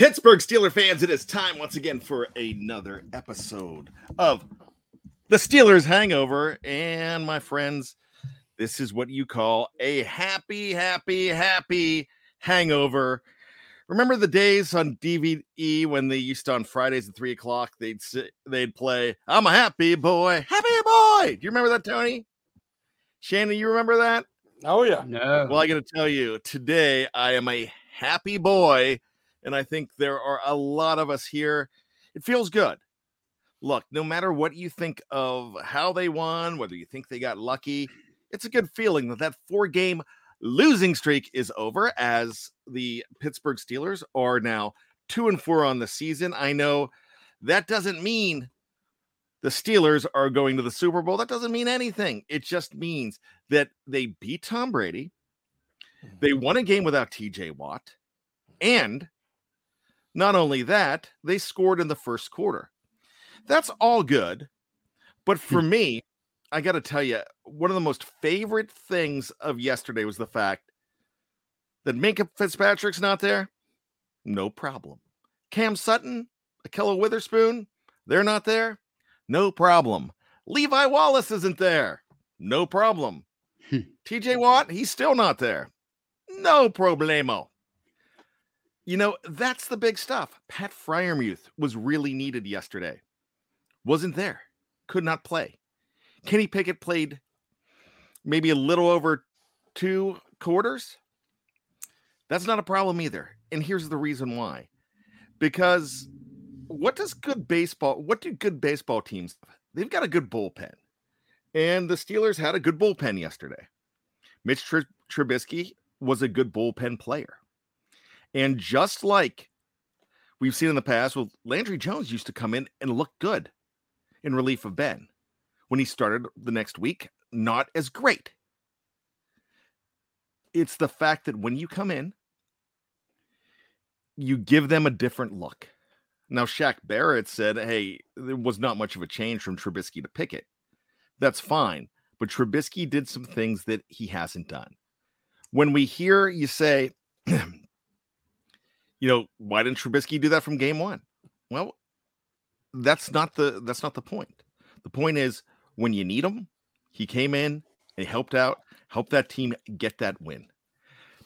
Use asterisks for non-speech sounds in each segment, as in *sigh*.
Pittsburgh Steeler fans, it is time once again for another episode of the Steelers Hangover. And my friends, this is what you call a happy, happy, happy hangover. Remember the days on DVE when they used to on Fridays at three o'clock they'd sit, they'd play "I'm a happy boy, happy boy." Do you remember that, Tony? Shannon, you remember that? Oh yeah. No. Well, I got to tell you, today I am a happy boy, and I think there are a lot of us here. It feels good. Look, no matter what you think of how they won, whether you think they got lucky, it's a good feeling that that four game losing streak is over as the Pittsburgh Steelers are now two and four on the season. I know that doesn't mean the Steelers are going to the Super Bowl. That doesn't mean anything. It just means that they beat Tom Brady. They mm-hmm. won a game without TJ Watt. And not only that, they scored in the first quarter. That's all good. But hmm. for me, I got to tell you, one of the most favorite things of yesterday was the fact that Minkah Fitzpatrick's not there. No problem. Cam Sutton, Ahkello Witherspoon, they're not there. No problem. Levi Wallace isn't there. No problem. Hmm. TJ Watt, he's still not there. No problemo. You know, that's the big stuff. Pat Freiermuth was really needed yesterday. Wasn't there. Could not play. Kenny Pickett played maybe a little over two quarters. That's not a problem either. And here's the reason why. Because what does good baseball, what do good baseball teams? They've got a good bullpen. And the Steelers had a good bullpen yesterday. Mitch Tr- Trubisky was a good bullpen player. And just like we've seen in the past, well, Landry Jones used to come in and look good in relief of Ben. When he started the next week, not as great. It's the fact that when you come in, you give them a different look. Now, Shaq Barrett said, hey, there was not much of a change from Trubisky to Pickett. That's fine. But Trubisky did some things that he hasn't done. When we hear you say, *clears throat* you know, why didn't Trubisky do that from game one? Well, that's not the that's not the point. The point is when you need him, he came in and he helped out, helped that team get that win.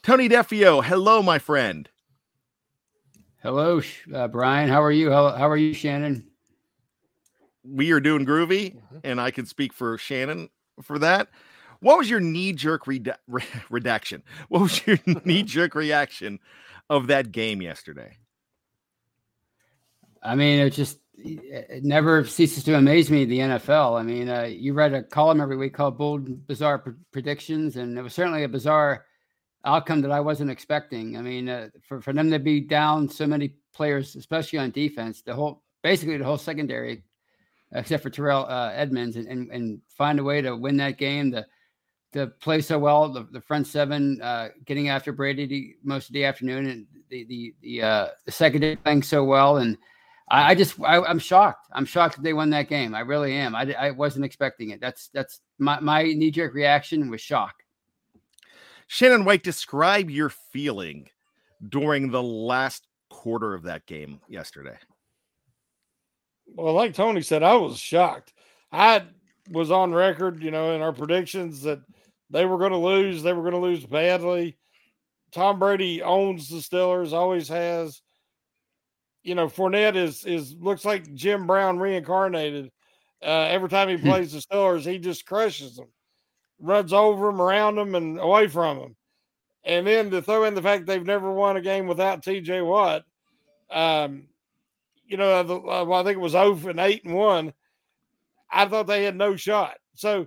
Tony Defeo, hello, my friend. Hello, uh, Bryan. How are you? How, how are you, Shannon? We are doing groovy, and I can speak for Shannon for that. What was your knee jerk reda- re- *laughs* redaction? What was your *laughs* knee jerk reaction of that game yesterday? I mean, it just it never ceases to amaze me the NFL. I mean, uh, you read a column every week called "Bold Bizarre P- Predictions," and it was certainly a bizarre outcome that I wasn't expecting. I mean, uh, for for them to be down so many players, especially on defense, the whole basically the whole secondary, except for Terrell uh, Edmunds, and, and and find a way to win that game. The to play so well, the, the front seven uh, getting after Brady most of the afternoon, and the the the, uh, the secondary playing so well, and I, I just I, am shocked. I'm shocked that they won that game. I really am. I, I wasn't expecting it. That's that's my my knee jerk reaction was shock. Shannon White, describe your feeling during the last quarter of that game yesterday. Well, like Tony said, I was shocked. I was on record, you know, in our predictions that they were going to lose. They were going to lose badly. Tom Brady owns the Steelers, always has. You know, Fournette is is looks like Jim Brown reincarnated. Uh, every time he plays the Steelers, he just crushes them, runs over them, around them, and away from them. And then to throw in the fact they've never won a game without T.J. Watt, um, you know, the, uh, well, I think it was 0 and 8 and 1. I thought they had no shot. So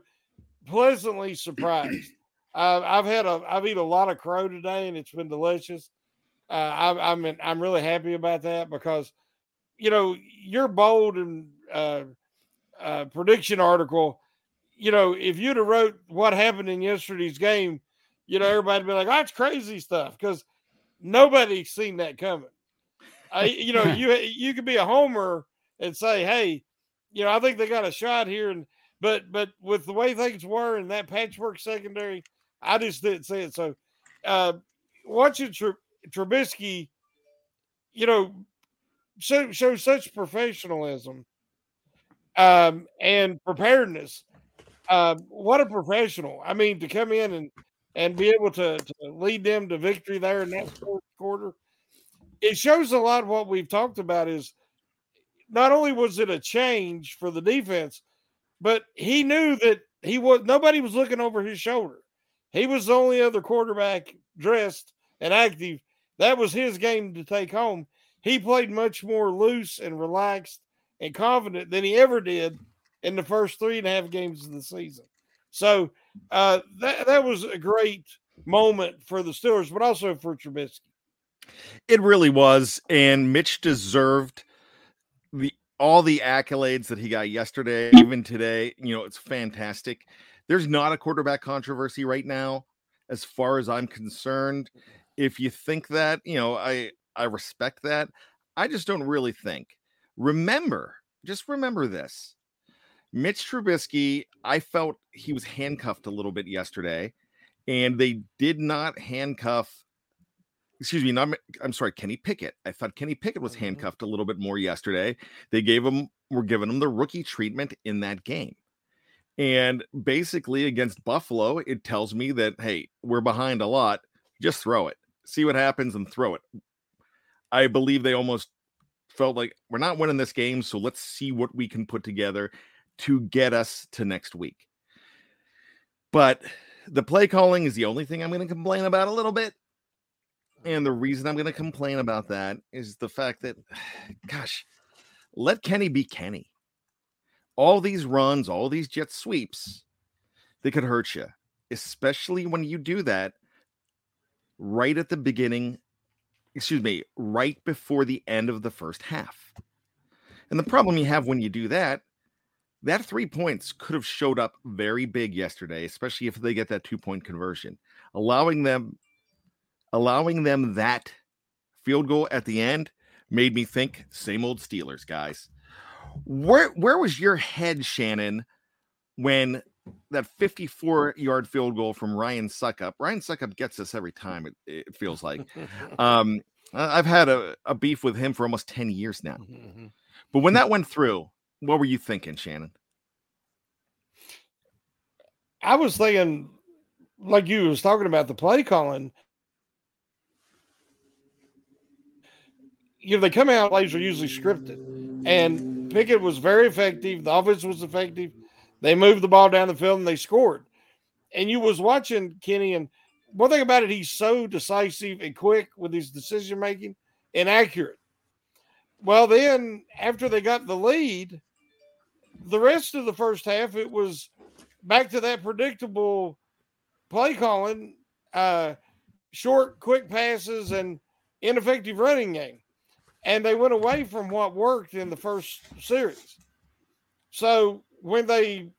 pleasantly surprised. Uh, I've had a I've eaten a lot of crow today, and it's been delicious. Uh, I, I'm in, I'm really happy about that because, you know, your bold and uh, uh, prediction article. You know, if you'd have wrote what happened in yesterday's game, you know, everybody'd be like, "Oh, that's crazy stuff," because nobody's seen that coming. I, you know, *laughs* you you could be a homer and say, "Hey, you know, I think they got a shot here," and but but with the way things were in that patchwork secondary, I just didn't see it. So, uh, watching Tr- Trubisky, you know, show, show such professionalism um, and preparedness. Uh, what a professional! I mean, to come in and and be able to, to lead them to victory there in that fourth quarter, it shows a lot. What we've talked about is not only was it a change for the defense, but he knew that he was nobody was looking over his shoulder. He was the only other quarterback dressed and active. That was his game to take home. He played much more loose and relaxed and confident than he ever did in the first three and a half games of the season. So uh, that that was a great moment for the Steelers, but also for Trubisky. It really was, and Mitch deserved the all the accolades that he got yesterday, even today. You know, it's fantastic. There's not a quarterback controversy right now, as far as I'm concerned. If you think that, you know, I I respect that. I just don't really think. Remember, just remember this. Mitch Trubisky, I felt he was handcuffed a little bit yesterday, and they did not handcuff excuse me, not, I'm sorry, Kenny Pickett. I thought Kenny Pickett was mm-hmm. handcuffed a little bit more yesterday. They gave him, were giving him the rookie treatment in that game. And basically, against Buffalo, it tells me that, hey, we're behind a lot. Just throw it, see what happens, and throw it. I believe they almost felt like we're not winning this game. So let's see what we can put together to get us to next week. But the play calling is the only thing I'm going to complain about a little bit. And the reason I'm going to complain about that is the fact that, *sighs* gosh, let Kenny be Kenny. All these runs, all these jet sweeps, they could hurt you, especially when you do that right at the beginning, excuse me, right before the end of the first half. And the problem you have when you do that, that three points could have showed up very big yesterday, especially if they get that two point conversion, allowing them allowing them that field goal at the end made me think same old Steelers guys. Where where was your head, Shannon, when that 54 yard field goal from Ryan Succop? Ryan Succop gets us every time. It, it feels like. *laughs* um, I've had a, a beef with him for almost 10 years now. But when that went through, what were you thinking, Shannon? I was thinking, like you was talking about the play calling. You know, they come out plays are usually scripted, and Pickett was very effective. The offense was effective. They moved the ball down the field and they scored. and you was watching Kenny, and one thing about it, he's so decisive and quick with his decision making and accurate. Well, then after they got the lead, the rest of the first half, it was back to that predictable play calling, uh, short, quick passes, and ineffective running game. And they went away from what worked in the first series. So when they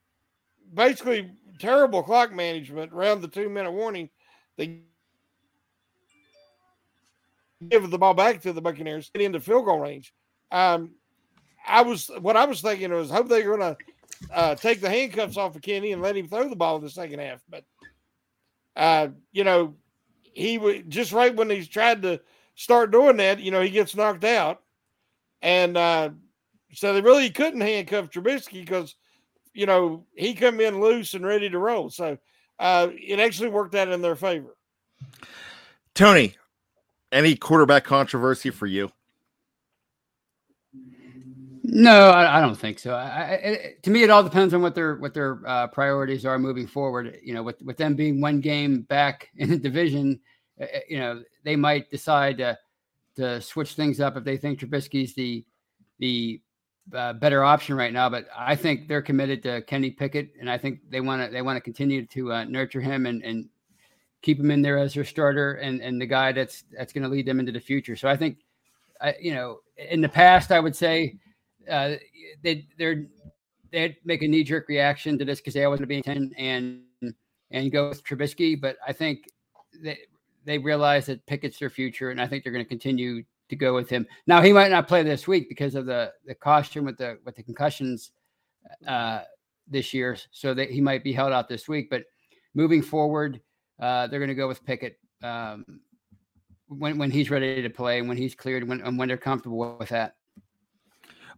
basically terrible clock management around the two minute warning, they give the ball back to the Buccaneers, get into field goal range. Um, I was what I was thinking was hope they're going to uh, take the handcuffs off of Kenny and let him throw the ball in the second half. But uh, you know, he would just right when he's tried to start doing that, you know, he gets knocked out, and uh, so they really couldn't handcuff Trubisky because you know he come in loose and ready to roll. So uh, it actually worked out in their favor. Tony, any quarterback controversy for you? No, I, I don't think so. I, I, to me, it all depends on what their what their uh, priorities are moving forward. You know, with with them being one game back in the division, you know, they might decide to to switch things up if they think Trubisky's the the uh, better option right now. But I think they're committed to Kenny Pickett, and I think they want to they want to continue to uh, nurture him and and keep him in there as their starter and and the guy that's that's going to lead them into the future. So I think, I, you know, in the past, I would say uh, they they're they'd make a knee jerk reaction to this because they always want to be 10 and and go with Trubisky. But I think they they realize that Pickett's their future, and I think they're going to continue to go with him. Now he might not play this week because of the the caution with the with the concussions uh, this year, so that he might be held out this week. But moving forward, uh, they're going to go with Pickett um, when when he's ready to play and when he's cleared when and when they're comfortable with that.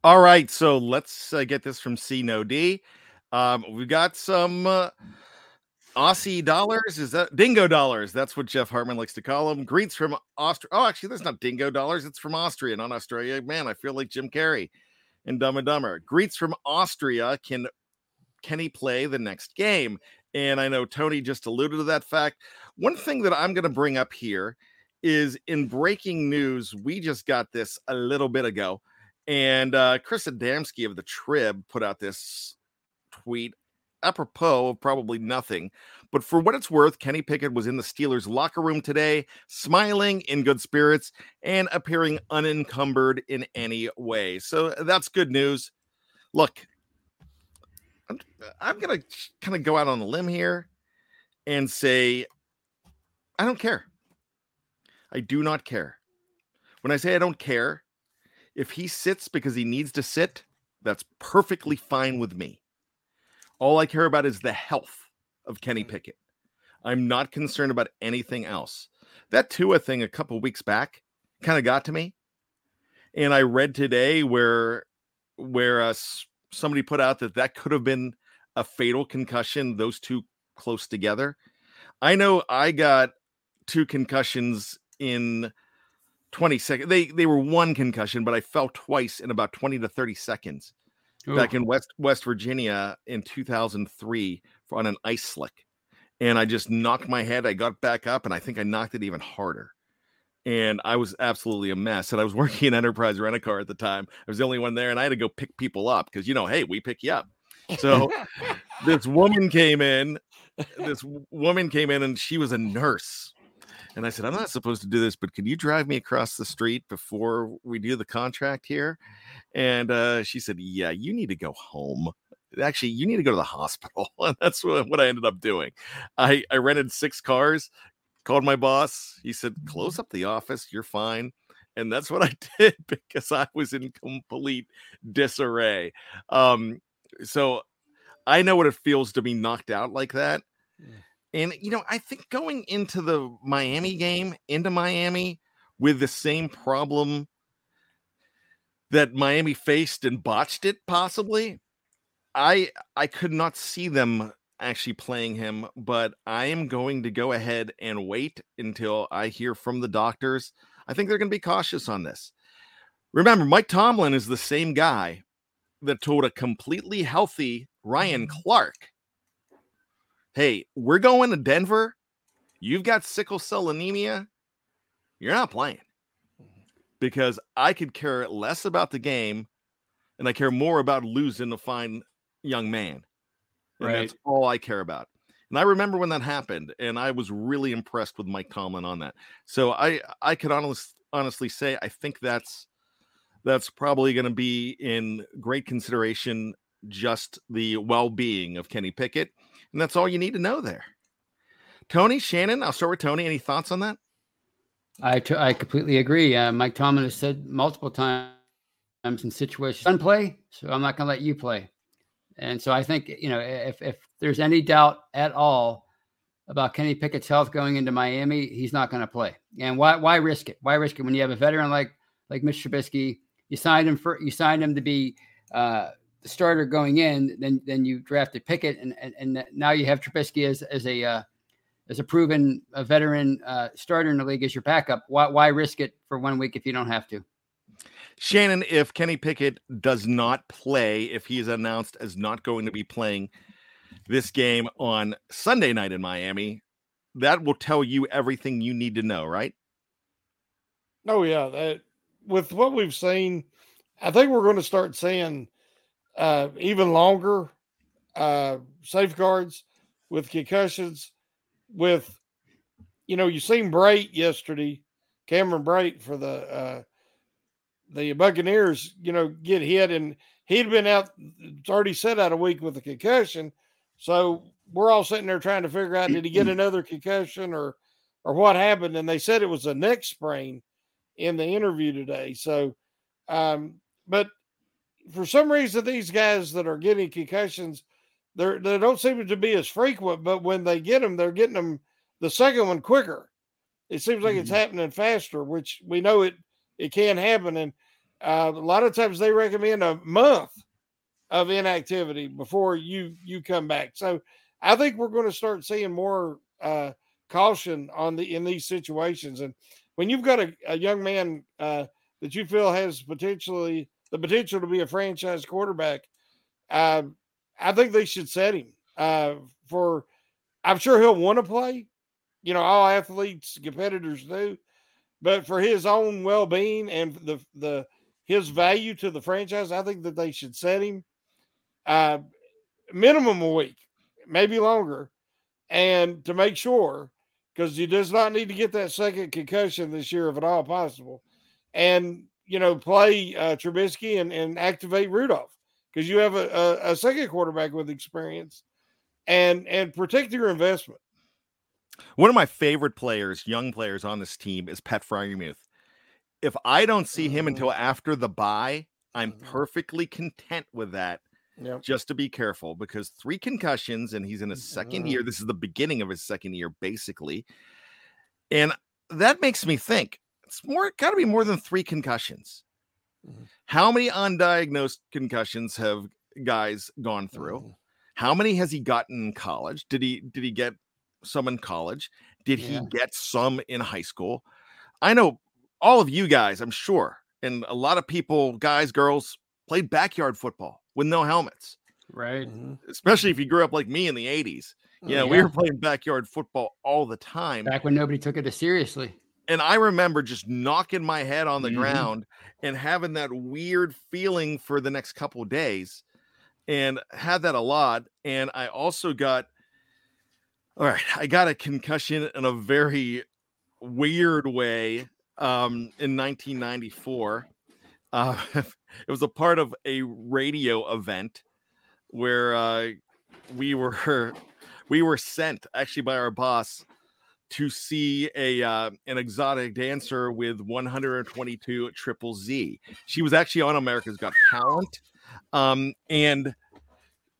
All right, so let's uh, get this from C No D. Um, we got some uh, Aussie dollars. Is that dingo dollars? That's what Jeff Hartman likes to call them. Greets from Austria. Oh, actually, that's not dingo dollars. It's from Austria, not Australia. Man, I feel like Jim Carrey in Dumb and Dumber. Greets from Austria. Can Kenny play the next game? And I know Tony just alluded to that fact. One thing that I'm going to bring up here is in breaking news. We just got this a little bit ago. And uh, Chris Adamski of the Trib put out this tweet apropos of probably nothing. But for what it's worth, Kenny Pickett was in the Steelers' locker room today, smiling in good spirits and appearing unencumbered in any way. So uh, that's good news. Look, I'm, uh, I'm going to kind of go out on a limb here and say, I don't care. I do not care. When I say I don't care, if he sits because he needs to sit, that's perfectly fine with me. All I care about is the health of Kenny Pickett. I'm not concerned about anything else. That Tua thing a couple weeks back kind of got to me. And I read today where where uh, somebody put out that that could have been a fatal concussion those two close together. I know I got two concussions in 20 seconds. They they were one concussion, but I fell twice in about 20 to 30 seconds Ooh. back in West West Virginia in 2003 on an ice slick. And I just knocked my head. I got back up and I think I knocked it even harder. And I was absolutely a mess. And I was *laughs* working in Enterprise Rent a Car at the time. I was the only one there, and I had to go pick people up because you know, hey, we pick you up. So *laughs* this woman came in. This woman came in and she was a nurse. And I said, I'm not supposed to do this, but can you drive me across the street before we do the contract here? And uh, she said, Yeah, you need to go home. Actually, you need to go to the hospital. *laughs* And that's what, what I ended up doing. I, I rented six cars, called my boss. He said, Close up the office. You're fine. And that's what *laughs* I did because I was in complete disarray. Um, so I know what it feels to be knocked out like that. And you know, I think going into the Miami game, into Miami with the same problem that Miami faced and botched it possibly, I I could not see them actually playing him, but I am going to go ahead and wait until I hear from the doctors. I think they're going to be cautious on this. Remember, Mike Tomlin is the same guy that told a completely healthy Ryan mm-hmm. Clark hey, we're going to Denver. You've got sickle cell anemia. You're not playing mm-hmm. because I could care less about the game and I care more about losing a fine young man. And that's all I care about. And I remember when that happened, and I was really impressed with Mike Tomlin on that. So I I could honest, honestly say I think that's that's probably going to be in great consideration just the well-being of Kenny Pickett, and that's all you need to know there. Tony Shannon, I'll start with Tony. Any thoughts on that? I, t- I completely agree. Uh, Mike Tomlin has said multiple times in situations, "Don't play, so I'm not going to let you play." And so I think you know if if there's any doubt at all about Kenny Pickett's health going into Miami, he's not going to play. And why why risk it? Why risk it when you have a veteran like like Mitch Trubisky? You signed him for you signed him to be uh, the starter going in. Then then you drafted Pickett, and and, and now you have Trubisky as as a uh, as a proven a veteran uh, starter in the league as your backup. Why why risk it for one week if you don't have to? Shannon, if Kenny Pickett does not play, if he is announced as not going to be playing this game on Sunday night in Miami, that will tell you everything you need to know, right? Oh yeah, that with what we've seen, I think we're going to start seeing uh, even longer uh, safeguards with concussions. With you know, you seen Brate yesterday, Cameron Brate for the uh, the Buccaneers. You know, get hit, and he'd been out. It's already set out a week with a concussion. So we're all sitting there trying to figure out did he get another concussion or or what happened? And they said it was a neck sprain in the interview today. So, um, but for some reason, these guys that are getting concussions, they're, they don't seem to be as frequent. But when they get them, they're getting them the second one quicker. It seems like it's happening faster, which we know it it can happen. And uh, a lot of times they recommend a month of inactivity before you you come back. So I think we're going to start seeing more uh, caution on the in these situations. And when you've got a, a young man uh, that you feel has potentially the potential to be a franchise quarterback, uh, I think they should set him uh, for. I'm sure he'll want to play. You know, all athletes, competitors do, but for his own well being and the the his value to the franchise, I think that they should set him uh, minimum a week, maybe longer, and to make sure because he does not need to get that second concussion this year if at all possible, and you know play uh, Trubisky and, and activate Rudolph because you have a, a, a second quarterback with experience, and and protect your investment. One of my favorite players, young players on this team, is Pat Freiermuth. If I don't see him until after the bye, I'm Mhm. perfectly content with that. Yep. Just to be careful because three concussions and he's in his second year. This is the beginning of his second year, basically. And that makes me think it's more got to be more than three concussions. Mhm. How many undiagnosed concussions have guys gone through? Mhm. How many has he gotten in college? Did he did he get some in college? Did he get some in high school? I know all of you guys, I'm sure, and a lot of people, guys, girls, played backyard football with no helmets, Right. Mhm. especially if you grew up like me in the 80s. You know, we were playing backyard football all the time. Back when nobody took it as seriously. And I remember just knocking my head on the Mhm. ground and having that weird feeling for the next couple of days and had that a lot. And I also got, all right, I got a concussion in a very weird way um, in 1994. Uh, *laughs* it was a part of a radio event where uh, we were *laughs* we were sent actually by our boss to see a uh, an exotic dancer with 122 triple Z. She was actually on America's Got Talent, um, and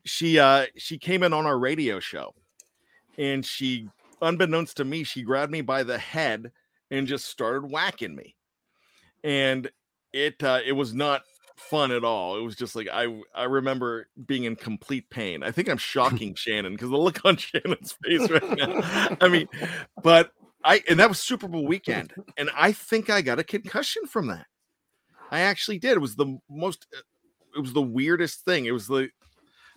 she uh, she came in on our radio show, and she, unbeknownst to me, she grabbed me by the head and just started whacking me, and it uh, it was not fun at all. It was just like I I remember being in complete pain. I think I'm *laughs* shocking Shannon because the look on *laughs* Shannon's face right now. I mean, *laughs* but I and that was Super Bowl weekend, and I think I got a concussion from that. I actually did. It was the most. uh, It was the weirdest thing. It was the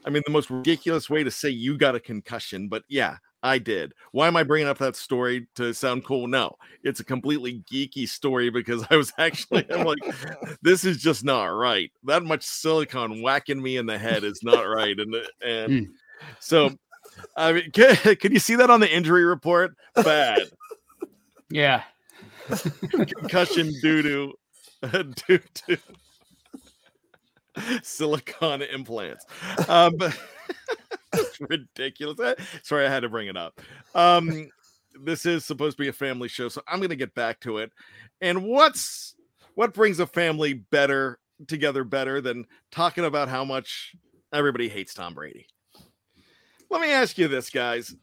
I mean, the most ridiculous way to say you got a concussion, but yeah, I did. Why am I bringing up that story to sound cool? No, it's a completely geeky story because I was *laughs* actually I'm like, *laughs* this is just not right. That much silicon whacking me in the head is not right, and and Mm. so I mean, can, *laughs* can you see that on the injury report? Bad Yeah. concussion due to due to silicon implants. Um, but it's *laughs* ridiculous. Eh, Sorry, I had to bring it up. Um, this is supposed to be a family show, so I'm going to get back to it. And what's what brings a family better together better than talking about how much everybody hates Tom Brady? Let me ask you this, guys.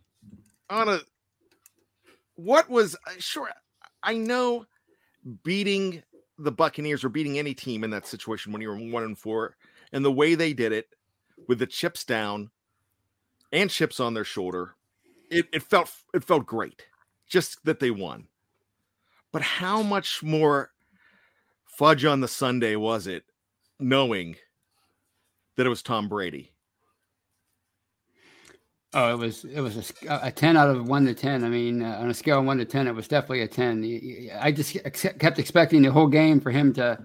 On a what was uh, sure I know beating the Buccaneers or beating any team in that situation when you were one and four, and the way they did it with the chips down and chips on their shoulder, it, it felt it felt great just that they won. But how much more fudge on the Sunday was it knowing that it was Tom Brady? Oh, it was it was a, a ten out of one to ten. I mean, uh, on a scale of one to ten, it was definitely a ten. I just kept expecting the whole game for him to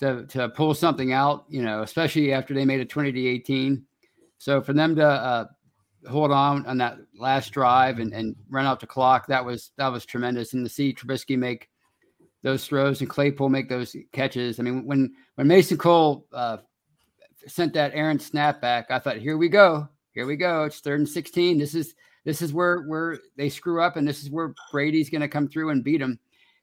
to to pull something out. You know, especially after they made it twenty to eighteen. So for them to uh, hold on on that last drive and, and run out the clock, that was that was tremendous. And to see Trubisky make those throws and Claypool make those catches. I mean, when when Mason Cole uh, sent that Aaron snap back, I thought, here we go, here we go. It's third and sixteen. This is this is where where they screw up, and this is where Brady's going to come through and beat them.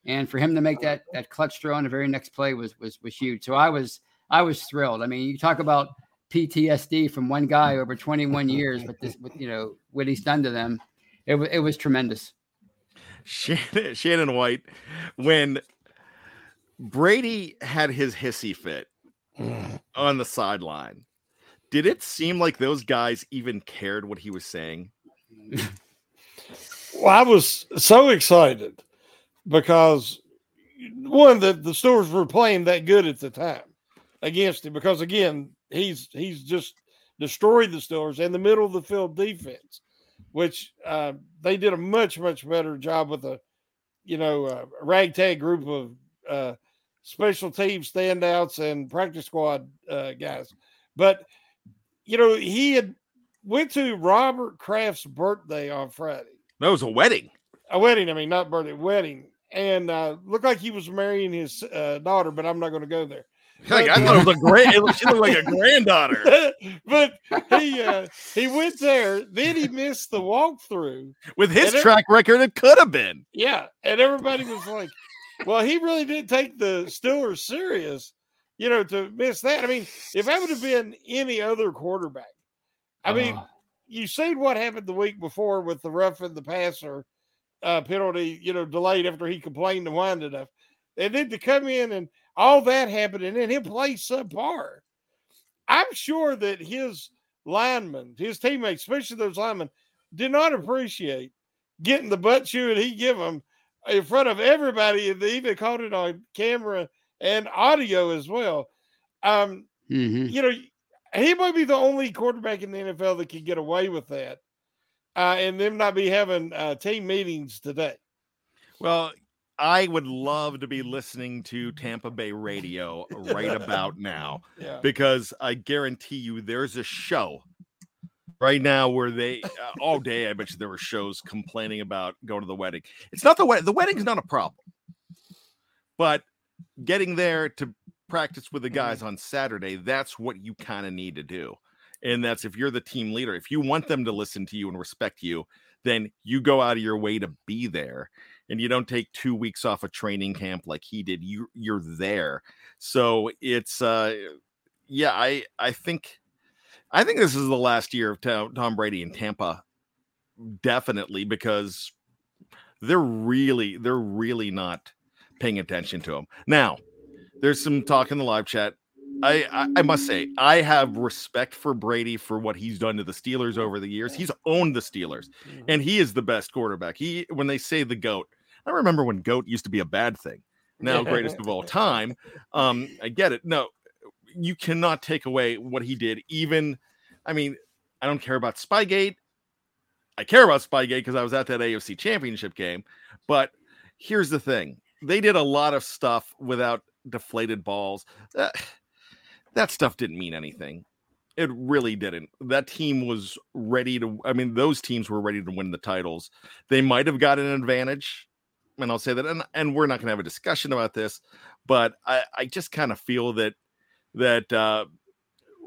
And for him to make that that clutch throw on the very next play was was was huge. So I was I was thrilled. I mean, you talk about PTSD from one guy over 21 *laughs* years, but this, with, you know, what he's done to them, it, wa- it was tremendous. Shannon, Shannon White, when Brady had his hissy fit mm. on the sideline, did it seem like those guys even cared what he was saying? *laughs* Well, I was so excited because one that the Steelers were playing that good at the time against him because again he's he's just destroyed the Steelers and the middle of the field defense, which uh, they did a much much better job with a you know a ragtag group of uh, special team standouts and practice squad uh, guys, but you know he had went to Robert Kraft's birthday on Friday That was a wedding. a wedding. I mean, not birthday, wedding, and uh, looked like he was marrying his uh, daughter, but I'm not going to go there. Like, I thought it was a grand. It she looked like a *laughs* granddaughter *laughs* but he uh, he went there. Then he missed the walkthrough. with his And it- track record. It could have been. Yeah, and everybody was like, "Well, he really did take the Steelers serious." You know, to miss that. I mean, if that would have been any other quarterback, I mean, Oh, you seen what happened the week before with the rough and the passer uh, penalty, you know, delayed after he complained and whined enough. And then to come in and all that happened and then him play subpar. I'm sure that his linemen, his teammates, especially those linemen, did not appreciate getting the butt chewing he give them in front of everybody. And they even caught it on camera and audio as well. Um, mhm. you know, he might be the only quarterback in the NFL that can get away with that, uh, and them not be having uh, team meetings today. Well, I would love to be listening to Tampa Bay radio *laughs* right about now Yeah, because I guarantee you there's a show right now where they uh, all day I bet you there were shows complaining about going to the wedding. It's not the wedding. The wedding's not a problem. But getting there to practice with the guys on Saturday, that's what you kind of need to do. And that's if you're the team leader, if you want them to listen to you and respect you, then you go out of your way to be there and you don't take two weeks off a training camp like he did. You you're there. So it's uh yeah, I I think I think this is the last year of Tom, Tom Brady in Tampa, definitely because they're really they're really not paying attention to him. Now, there's some talk in the live chat. I, I I must say I have respect for Brady for what he's done to the Steelers over the years. He's owned the Steelers, and he is the best quarterback. He when they say the goat, I remember when goat used to be a bad thing. Now greatest of all time. Um, I get it. No, you cannot take away what he did. Even, I mean, I don't care about Spygate. I care about Spygate because I was at that AFC championship game. But here's the thing they did a lot of stuff without deflated balls. That, that stuff didn't mean anything. It really didn't. That team was ready to, I mean, those teams were ready to win the titles. They might have got an advantage. And I'll say that, and, and we're not going to have a discussion about this, but I, I just kind of feel that that uh,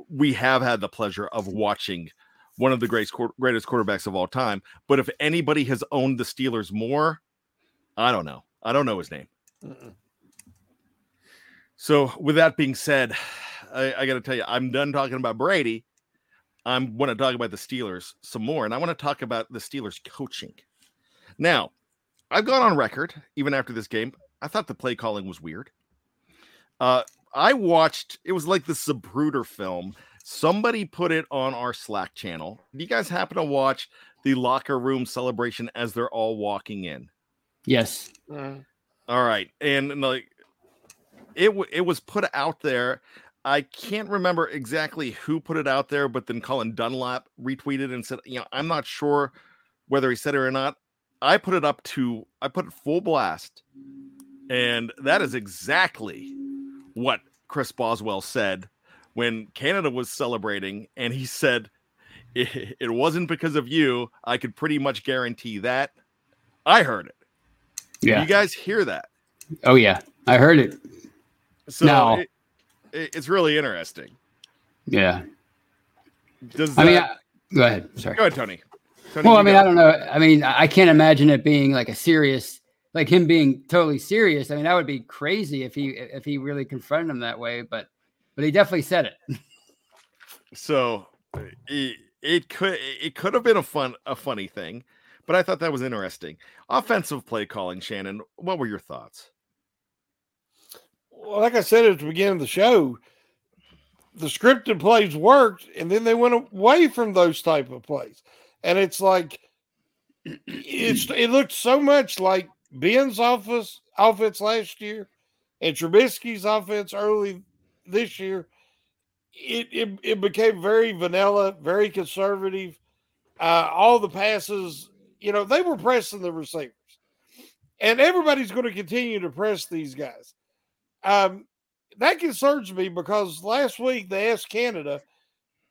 we have had the pleasure of watching one of the greatest greatest quarterbacks of all time. But if anybody has owned the Steelers more, I don't know. I don't know his name. Mm-mm. So, with that being said, *sighs* I, I got to tell you, I'm done talking about Brady. I'm want to talk about the Steelers some more, and I want to talk about the Steelers coaching. Now, I've gone on record, even after this game, I thought the play calling was weird. Uh, I watched, it was like the Zapruder film. Somebody put it on our Slack channel. Do you guys happen to watch the locker room celebration as they're all walking in? Yes. Mm. All right, and, and, like it w- it was put out there. I can't remember exactly who put it out there, but then Colin Dunlap retweeted and said, "You know, I'm not sure whether he said it or not. I put it up to I put it full blast, and that is exactly what Chris Boswell said when Canada was celebrating, and he said." It, it wasn't because of you. I could pretty much guarantee that. I heard it. Yeah. You guys hear that? Oh yeah. I heard it. So No. it, it- it's really interesting. Yeah. Does I mean, I, go ahead. Sorry. go ahead, Tony. Tony Well, I mean, go. I don't know. I mean, I I can't imagine it being like a serious, like him being totally serious. I mean, that would be crazy if he if he really confronted him that way. But but he definitely said it. *laughs* so it, it could it could have been a fun a funny thing, but I thought that was interesting. Offensive play calling, Shannon. What were your thoughts? Well, like I said at the beginning of the show, the scripted plays worked, and then they went away from those type of plays, and it's like it's it looked so much like Ben's office offense last year and Trubisky's offense early this year. It it, it became very vanilla, very conservative. Uh, all the passes, you know, they were pressing the receivers, and everybody's going to continue to press these guys. Um, that concerns me because last week they asked Canada,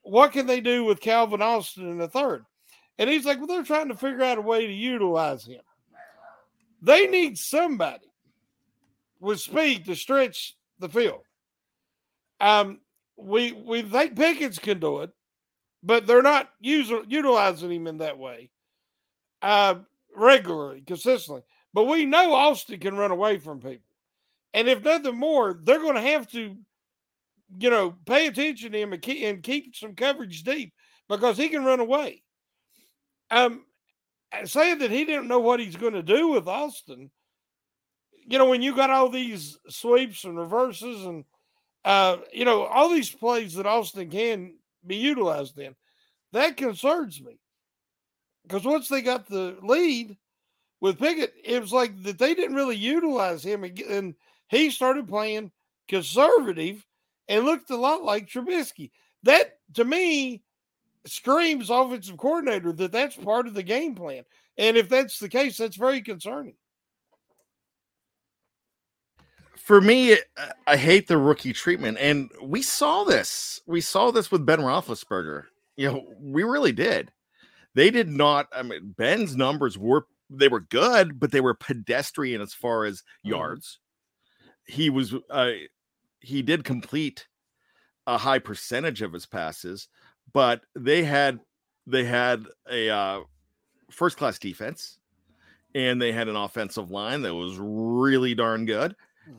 what can they do with Calvin Austin in the third? And he's like, well, they're trying to figure out a way to utilize him. They need somebody with speed to stretch the field. Um, we we think Pickens can do it, but they're not using utilizing him in that way uh, regularly, consistently. But we know Austin can run away from people. And if nothing more, they're going to have to, you know, pay attention to him and keep, and keep some coverage deep because he can run away. Um, saying that he didn't know what he's going to do with Austin, you know, when you got all these sweeps and reverses and, uh, you know, all these plays that Austin can be utilized in, that concerns me. Because once they got the lead with Pickett, it was like that they didn't really utilize him and, he started playing conservative and looked a lot like Trubisky. That to me screams offensive coordinator that that's part of the game plan. And if that's the case, that's very concerning. For me, I- I hate the rookie treatment, and we saw this. We saw this with Ben Roethlisberger. You know, we really did. They did not. I mean, Ben's numbers were they were good, but they were pedestrian as far as yards. He was uh, he did complete a high percentage of his passes, but they had they had a uh, first class defense, and they had an offensive line that was really darn good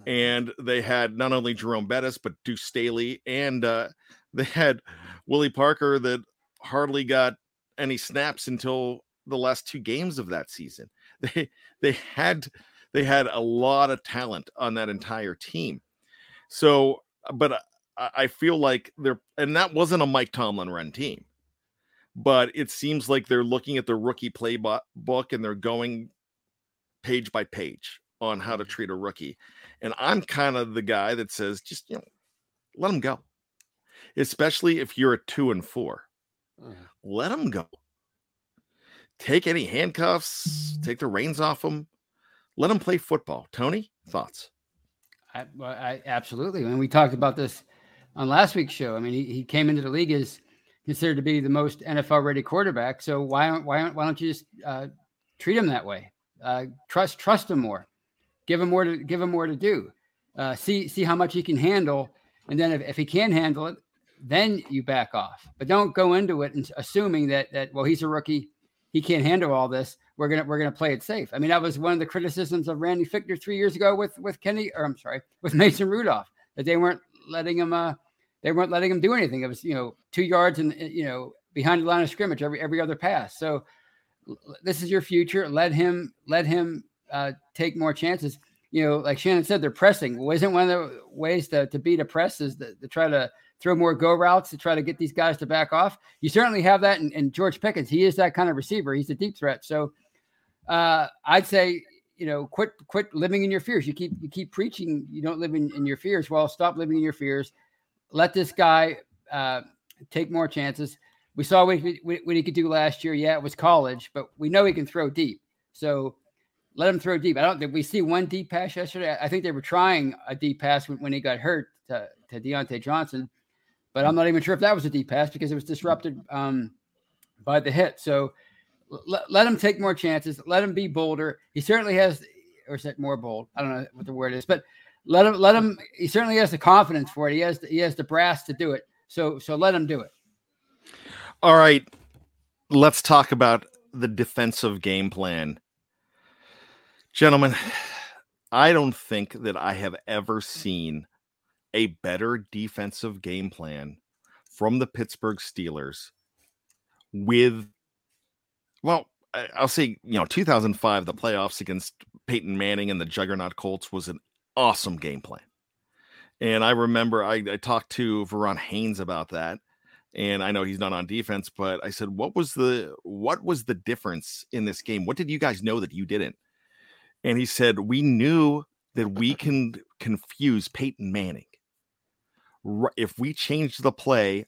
and they had not only Jerome Bettis but Duce Staley, and uh, *laughs* they had Willie Parker that hardly got any snaps until the last two games of that season. *laughs* They they had they had a lot of talent on that entire team. So, but I, feel like they're and that wasn't a Mike Tomlin run team, but it seems like they're looking at the rookie playbook and they're going page by page on how to mm-hmm. treat a rookie. And I'm kind of the guy that says, just you know, let them go. Especially if you're a two and four. Mm-hmm. Let him go. Take any handcuffs, take the reins off him. Let him play football. Tony, thoughts? I, well, I absolutely. And we talked about this on last week's show. I mean, he, he came into the league as considered to be the most NFL ready quarterback. So why don't why don't why don't you just uh, treat him that way? Uh, trust trust him more. Give him more to give him more to do. Uh, see see how much he can handle, and then if, if he can handle it, then you back off. But don't go into it and assuming that that well he's a rookie, he can't handle all this. We're gonna we're gonna play it safe. I mean that was one of the criticisms of Randy Fichtner three years ago with with Kenny or I'm sorry with *laughs* Mason Rudolph that they weren't letting him uh they weren't letting him do anything. It was you know two yards and you know behind the line of scrimmage every every other pass. So this is your future. Let him let him uh, take more chances. You know, like Shannon said, they're pressing. Well, isn't one of the ways to, to beat a press is to, to try to throw more go routes to try to get these guys to back off. You certainly have that in, in George Pickens. He is that kind of receiver. He's a deep threat. So uh, I'd say, you know, quit quit living in your fears. You keep you keep preaching you don't live in, in your fears. Well, stop living in your fears. Let this guy uh, take more chances. We saw what he, what he could do last year. Yeah, it was college, but we know he can throw deep. So let him throw deep. I don't think we see one deep pass yesterday. I think they were trying a deep pass when, when he got hurt to, to Diontae Johnson, but I'm not even sure if that was a deep pass because it was disrupted um, by the hit. So let, let him take more chances. Let him be bolder. He certainly has, or is that more bold? I don't know what the word is, but let him let him. He certainly has the confidence for it. He has the, he has the brass to do it. So so let him do it. All right. Let's talk about the defensive game plan. Gentlemen, I don't think that I have ever seen a better defensive game plan from the Pittsburgh Steelers with, well, I'll say, you know, 2005, the playoffs against Peyton Manning and the Juggernaut Colts was an awesome game plan. And I remember I, I talked to Verron Haynes about that and I know he's not on defense, but I said, "What was the what was the difference in this game? What did you guys know that you didn't?" And he said, "We knew that we can confuse Peyton Manning. If we changed the play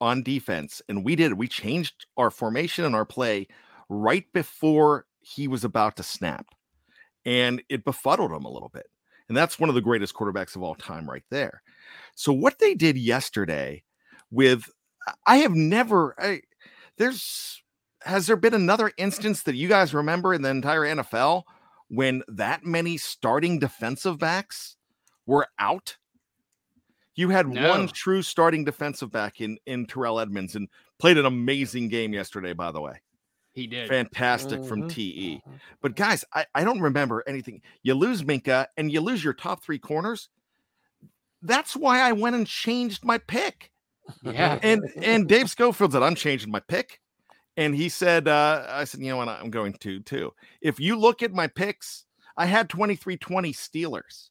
on defense, and we did, we changed our formation and our play right before he was about to snap, and it befuddled him a little bit. And that's one of the greatest quarterbacks of all time, right there. So what they did yesterday with I have never. I, there's has there been another instance that you guys remember in the entire NFL when that many starting defensive backs were out? You had No. one true starting defensive back in in Terrell Edmunds and played an amazing game yesterday. By the way, He did. fantastic from TE. But guys, I, I don't remember anything. You lose Minkah and you lose your top three corners. That's why I went and changed my pick Yeah. and and Dave Schofield said, I'm changing my pick. And he said, uh, I said, you know what, I'm going to too. If you look at my picks, I had 23 20 Steelers,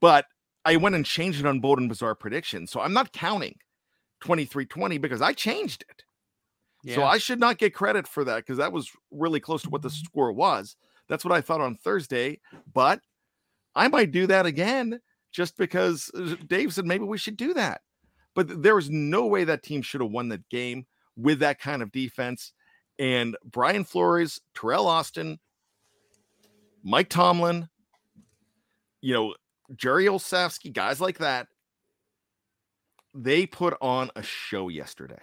but I went and changed it on Bold and Bizarre Prediction. So I'm not counting 23 20 because I changed it. So I should not get credit for that because that was really close to what the score was. That's what I thought on Thursday, but I might do that again just because uh, Dave said maybe we should do that. But there was no way that team should have won that game with that kind of defense. And Brian Flores, Teryl Austin, Mike Tomlin, you know, Jerry Olsavsky, guys like that, they put on a show yesterday.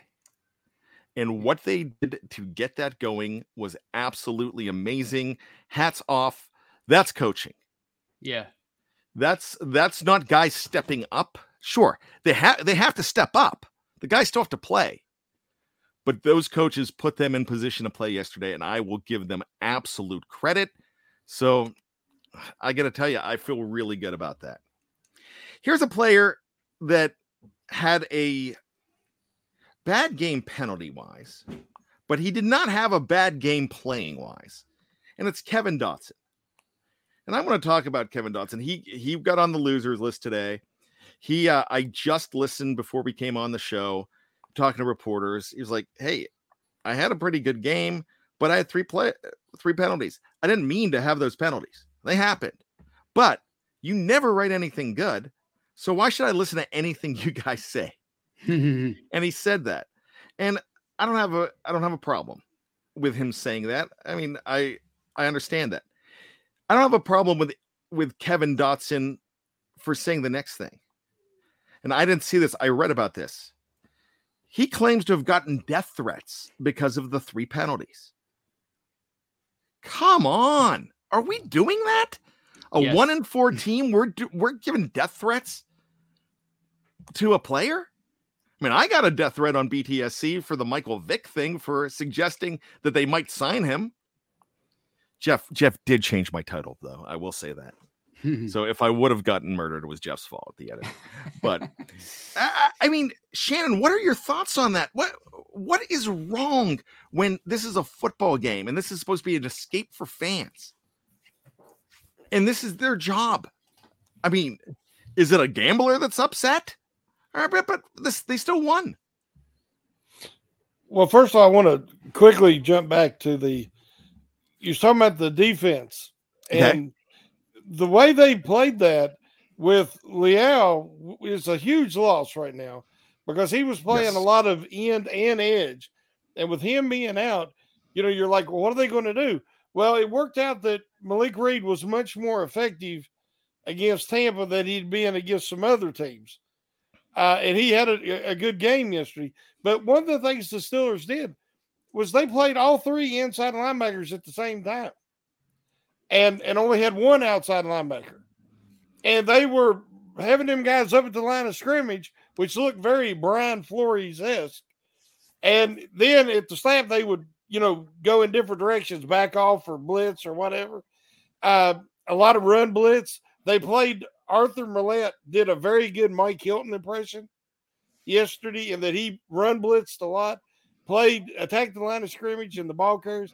And what they did to get that going was absolutely amazing. Hats off. That's coaching. yeah. That's that's not guys stepping up. Sure, they have they have to step up. The guys still have to play. But those coaches put them in position to play yesterday, and I will give them absolute credit. So I got to tell you, I feel really good about that. Here's a player that had a bad game penalty wise, but he did not have a bad game playing wise, and it's Kevin Dotson. And I want to talk about Kevin Dotson. He he got on the losers list today. He uh, I just listened before we came on the show, talking to reporters. He was like, "Hey, I had a pretty good game, but I had three play three penalties. I didn't mean to have those penalties. They happened. But you never write anything good. So why should I listen to anything *laughs* you guys say?" *laughs* and he said that. And I don't have a I don't have a problem with him saying that. I mean, I I understand that. I don't have a problem with with Kevin Dotson for saying the next thing. And I didn't see this. I read about this. He claims to have gotten death threats because of the three penalties. Come on. Are we doing that? A Yes. 1 in 4 team we're do- we're giving death threats to a player? I mean, I got a death threat on BTSC for the Michael Vick thing for suggesting that they might sign him. Jeff Jeff did change my title though. I will say that. *laughs* So if I would have gotten murdered, it was Jeff's fault at the end. But *laughs* I, I I mean, Shannon, what are your thoughts on that? What what is wrong when this is a football game and this is supposed to be an escape for fans? And this is their job. I mean, is it a gambler that's upset? All right, but, but this they still won. Well, first of all, I want to quickly jump back to the you're talking about the defense Okay. and the way they played that with Leal is a huge loss right now because he was playing Yes. a lot of end and edge, and with him being out, you know, you're like, well, what are they going to do? Well, it worked out that Malik Reed was much more effective against Tampa than he'd been against some other teams. Uh, and he had a, a good game yesterday. But one of the things the Steelers did was they played all three inside linebackers at the same time, and and only had one outside linebacker, and they were having them guys up at the line of scrimmage, which looked very Brian Flores esque. And then at the snap, they would you know go in different directions, back off or blitz or whatever. Uh, a lot of run blitz. They played Arthur Maulet did a very good Mike Hilton impression yesterday, and that he run blitzed a lot, played attacked the line of scrimmage and the ball carriers.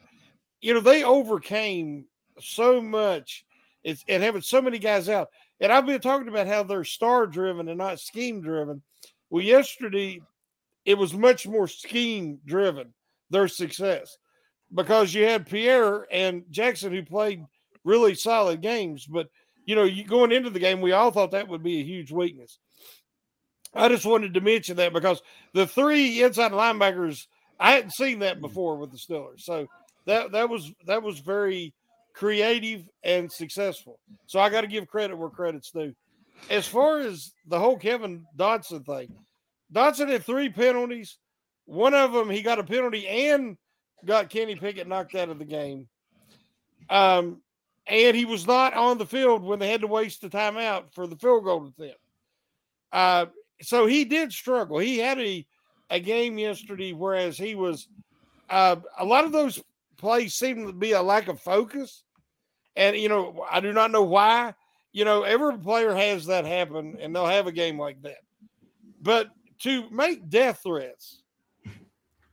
You know, they overcame so much it's and having so many guys out. And I've been talking about how they're star driven and not scheme driven. Well, yesterday it was much more scheme driven, their success, because you had Pierre and Jackson who played really solid games. But, you know, you going into the game, we all thought that would be a huge weakness. I just wanted to mention that because the three inside linebackers, I hadn't seen that before with the Steelers. So that that was that was very creative and successful. So I got to give credit where credit's due. As far as the whole Kevin Dotson thing, Dotson had three penalties. One of them he got a penalty and got Kenny Pickett knocked out of the game. Um, and he was not on the field when they had to waste the timeout for the field goal attempt. Uh, so he did struggle. He had a a game yesterday, whereas he was uh, a lot of those plays seem to be a lack of focus, and you know I do not know why. You know, every player has that happen, and they'll have a game like that. But to make death threats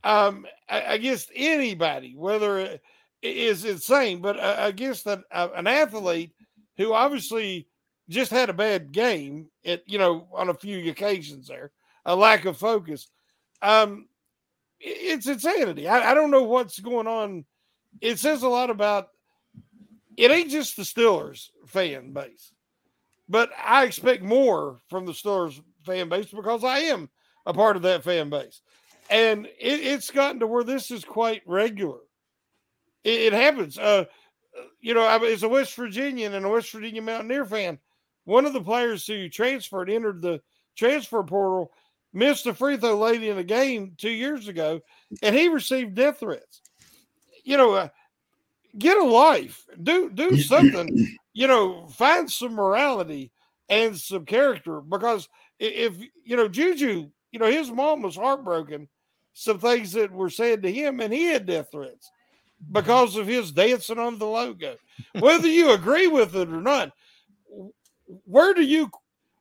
um, against anybody, whether is insane, but uh, against an, uh, an athlete who obviously just had a bad game, it you know on a few occasions there, a lack of focus. Um, it's insanity. I, I don't know what's going on. It says a lot about. It ain't just the Steelers fan base, but I expect more from the Steelers fan base because I am a part of that fan base, and it, it's gotten to where this is quite regular. It, it happens. Uh, you know, I as a West Virginian and a West Virginia Mountaineer fan, one of the players who transferred entered the transfer portal missed a free throw late in a game two years ago, and he received death threats. You know, uh, get a life, do do *clears throat* something. you know, find some morality and some character because if you know Juju, you know his mom was heartbroken. Some things that were said to him, and he had death threats because of his dancing on the logo. Whether you agree with it or not, where do you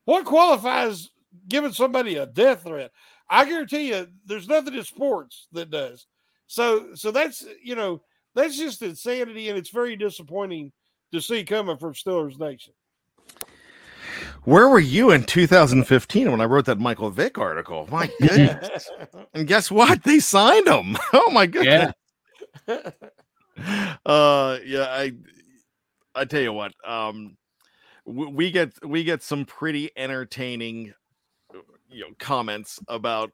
what qualifies giving somebody a death threat? I guarantee you there's nothing in sports that does. So so that's you know, that's just insanity and it's very disappointing to see coming from Steelers Nation. Where were you in 2015 when I wrote that Michael Vick article? My *laughs* goodness. and guess what? They signed him. *laughs* Oh my goodness. Yeah. *laughs* uh yeah, I I tell you what, um w- we get we get some pretty entertaining uh, you know comments about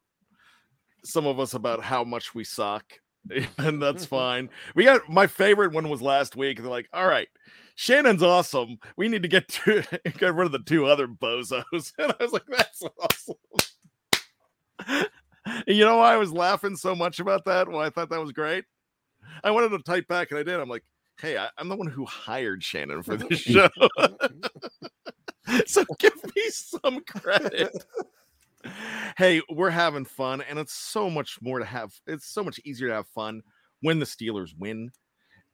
some of us about how much we suck, *laughs* and that's *laughs* fine. We got my favorite one was last week. They're like, "All right, Shannon's awesome. We need to get to get rid of the two other bozos," and I was like, "That's awesome." And you know why I was laughing so much about that? Well, I thought that was great. I wanted to type back, and I did. I'm like, "Hey, I, I'm the one who hired Shannon for this *laughs* show." *laughs* so give me some credit. hey, we're having fun, and it's so much more to have. It's so much easier to have fun when the Steelers win.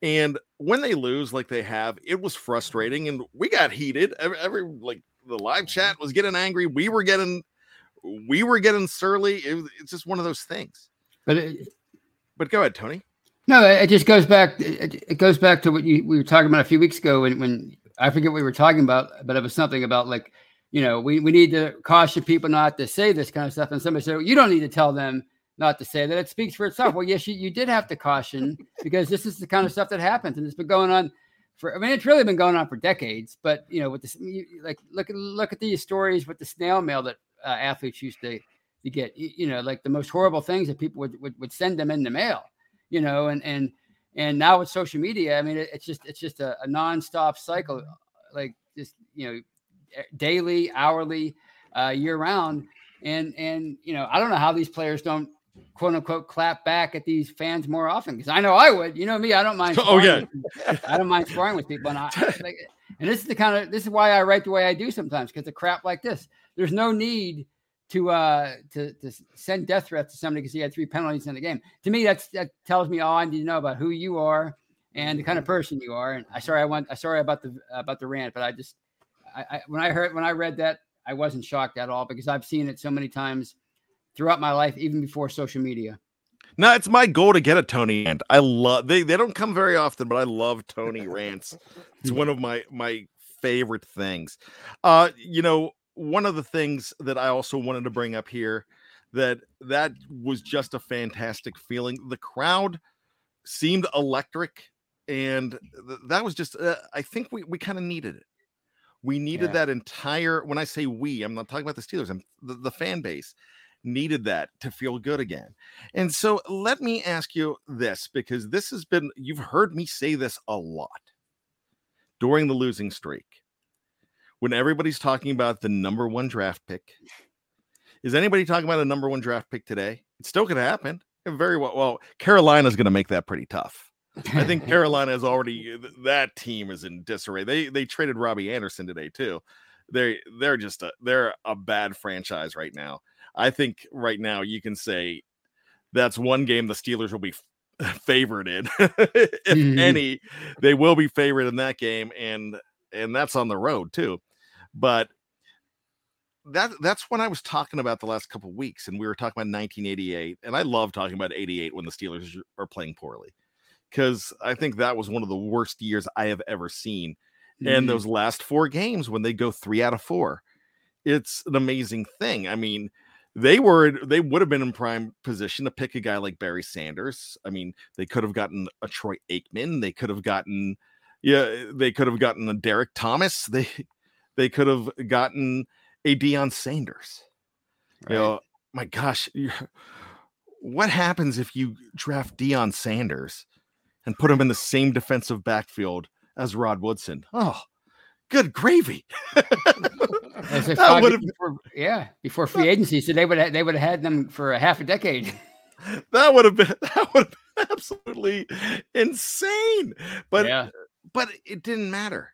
And when they lose, like they have, it was frustrating, and we got heated. Every, every like the live mm-hmm. chat was getting angry. We were getting, we were getting surly. It, it's just one of those things. But it, But go ahead, Tony. No, it just goes back. It, goes back to what you we were talking about a few weeks ago when, when I forget what we were talking about, but it was something about like, you know, we, we need to caution people not to say this kind of stuff. And somebody said, well, you don't need to tell them not to say that. It speaks for itself. Well, yes, you, you did have to caution because this is the kind of stuff that happens, and it's been going on for. I mean, it's really been going on for decades. But you know, with this, like look look at these stories with the snail mail that uh, athletes used to to get. You, you know, like the most horrible things that people would, would would send them in the mail you know, and and and now with social media, I mean, it, it's just it's just a, a nonstop cycle, like just you know, daily, hourly, uh, year round, and and you know, I don't know how these players don't quote unquote clap back at these fans more often because I know I would. You know me, I don't mind. *laughs* Oh, yeah. I don't mind sparring with people, and I *laughs* like, and this is the kind of this is why I write the way I do sometimes because of crap like this. There's no need to uh to to send death threats to somebody because he had three penalties in the game. To me, that's that tells me all I need to know about who you are and the kind of person you are. And I sorry I went I sorry about the about the rant, but I just I, I when I heard when I read that I wasn't shocked at all because I've seen it so many times throughout my life, even before social media. No, it's my goal to get a Tony rant. I love they they don't come very often, but I love Tony rants. It's *laughs* one of my my favorite things. Uh, you know, one of the things that I also wanted to bring up here that that was just a fantastic feeling. The crowd seemed electric, and th- that was just uh, I think we we kind of needed it. We needed Yeah. that entire. When I say we, I'm not talking about the Steelers. I'm the, the fan base needed that to feel good again. And so let me ask you this because this has been, you've heard me say this a lot during the losing streak. When everybody's talking about the number one draft pick, is anybody talking about a number one draft pick today? It's still going to happen. It Very well. Well, Carolina's going to make that pretty tough. I think *laughs* Carolina is already that team is in disarray. They they traded Robbie Anderson today too. They they're just a they're a bad franchise right now. I think right now you can say that's one game the Steelers will be *laughs* favored in. *laughs* if Mhm. any, they will be favored in that game, and and that's on the road too. But that that's when I was talking about the last couple weeks, and we were talking about 1988, and I love talking about 88 when the Steelers are playing poorly because I think that was one of the worst years I have ever seen. And Mhm. those last four games, when they go three out of four, it's an amazing thing. I mean, they were they would have been in prime position to pick a guy like Barry Sanders. I mean, they could have gotten a Troy Aikman. They could have gotten, yeah, they could have gotten a Derrick Thomas. *laughs* They they could have gotten a Deion Sanders. You know, my gosh, what happens if you draft Deion Sanders and put him in the same defensive backfield as Rod Woodson? Oh, good gravy. *laughs* That before, yeah, before free agency, so they would have, they would have had them for a half a decade. *laughs* that would have been that would have been absolutely insane. But yeah, but it didn't matter.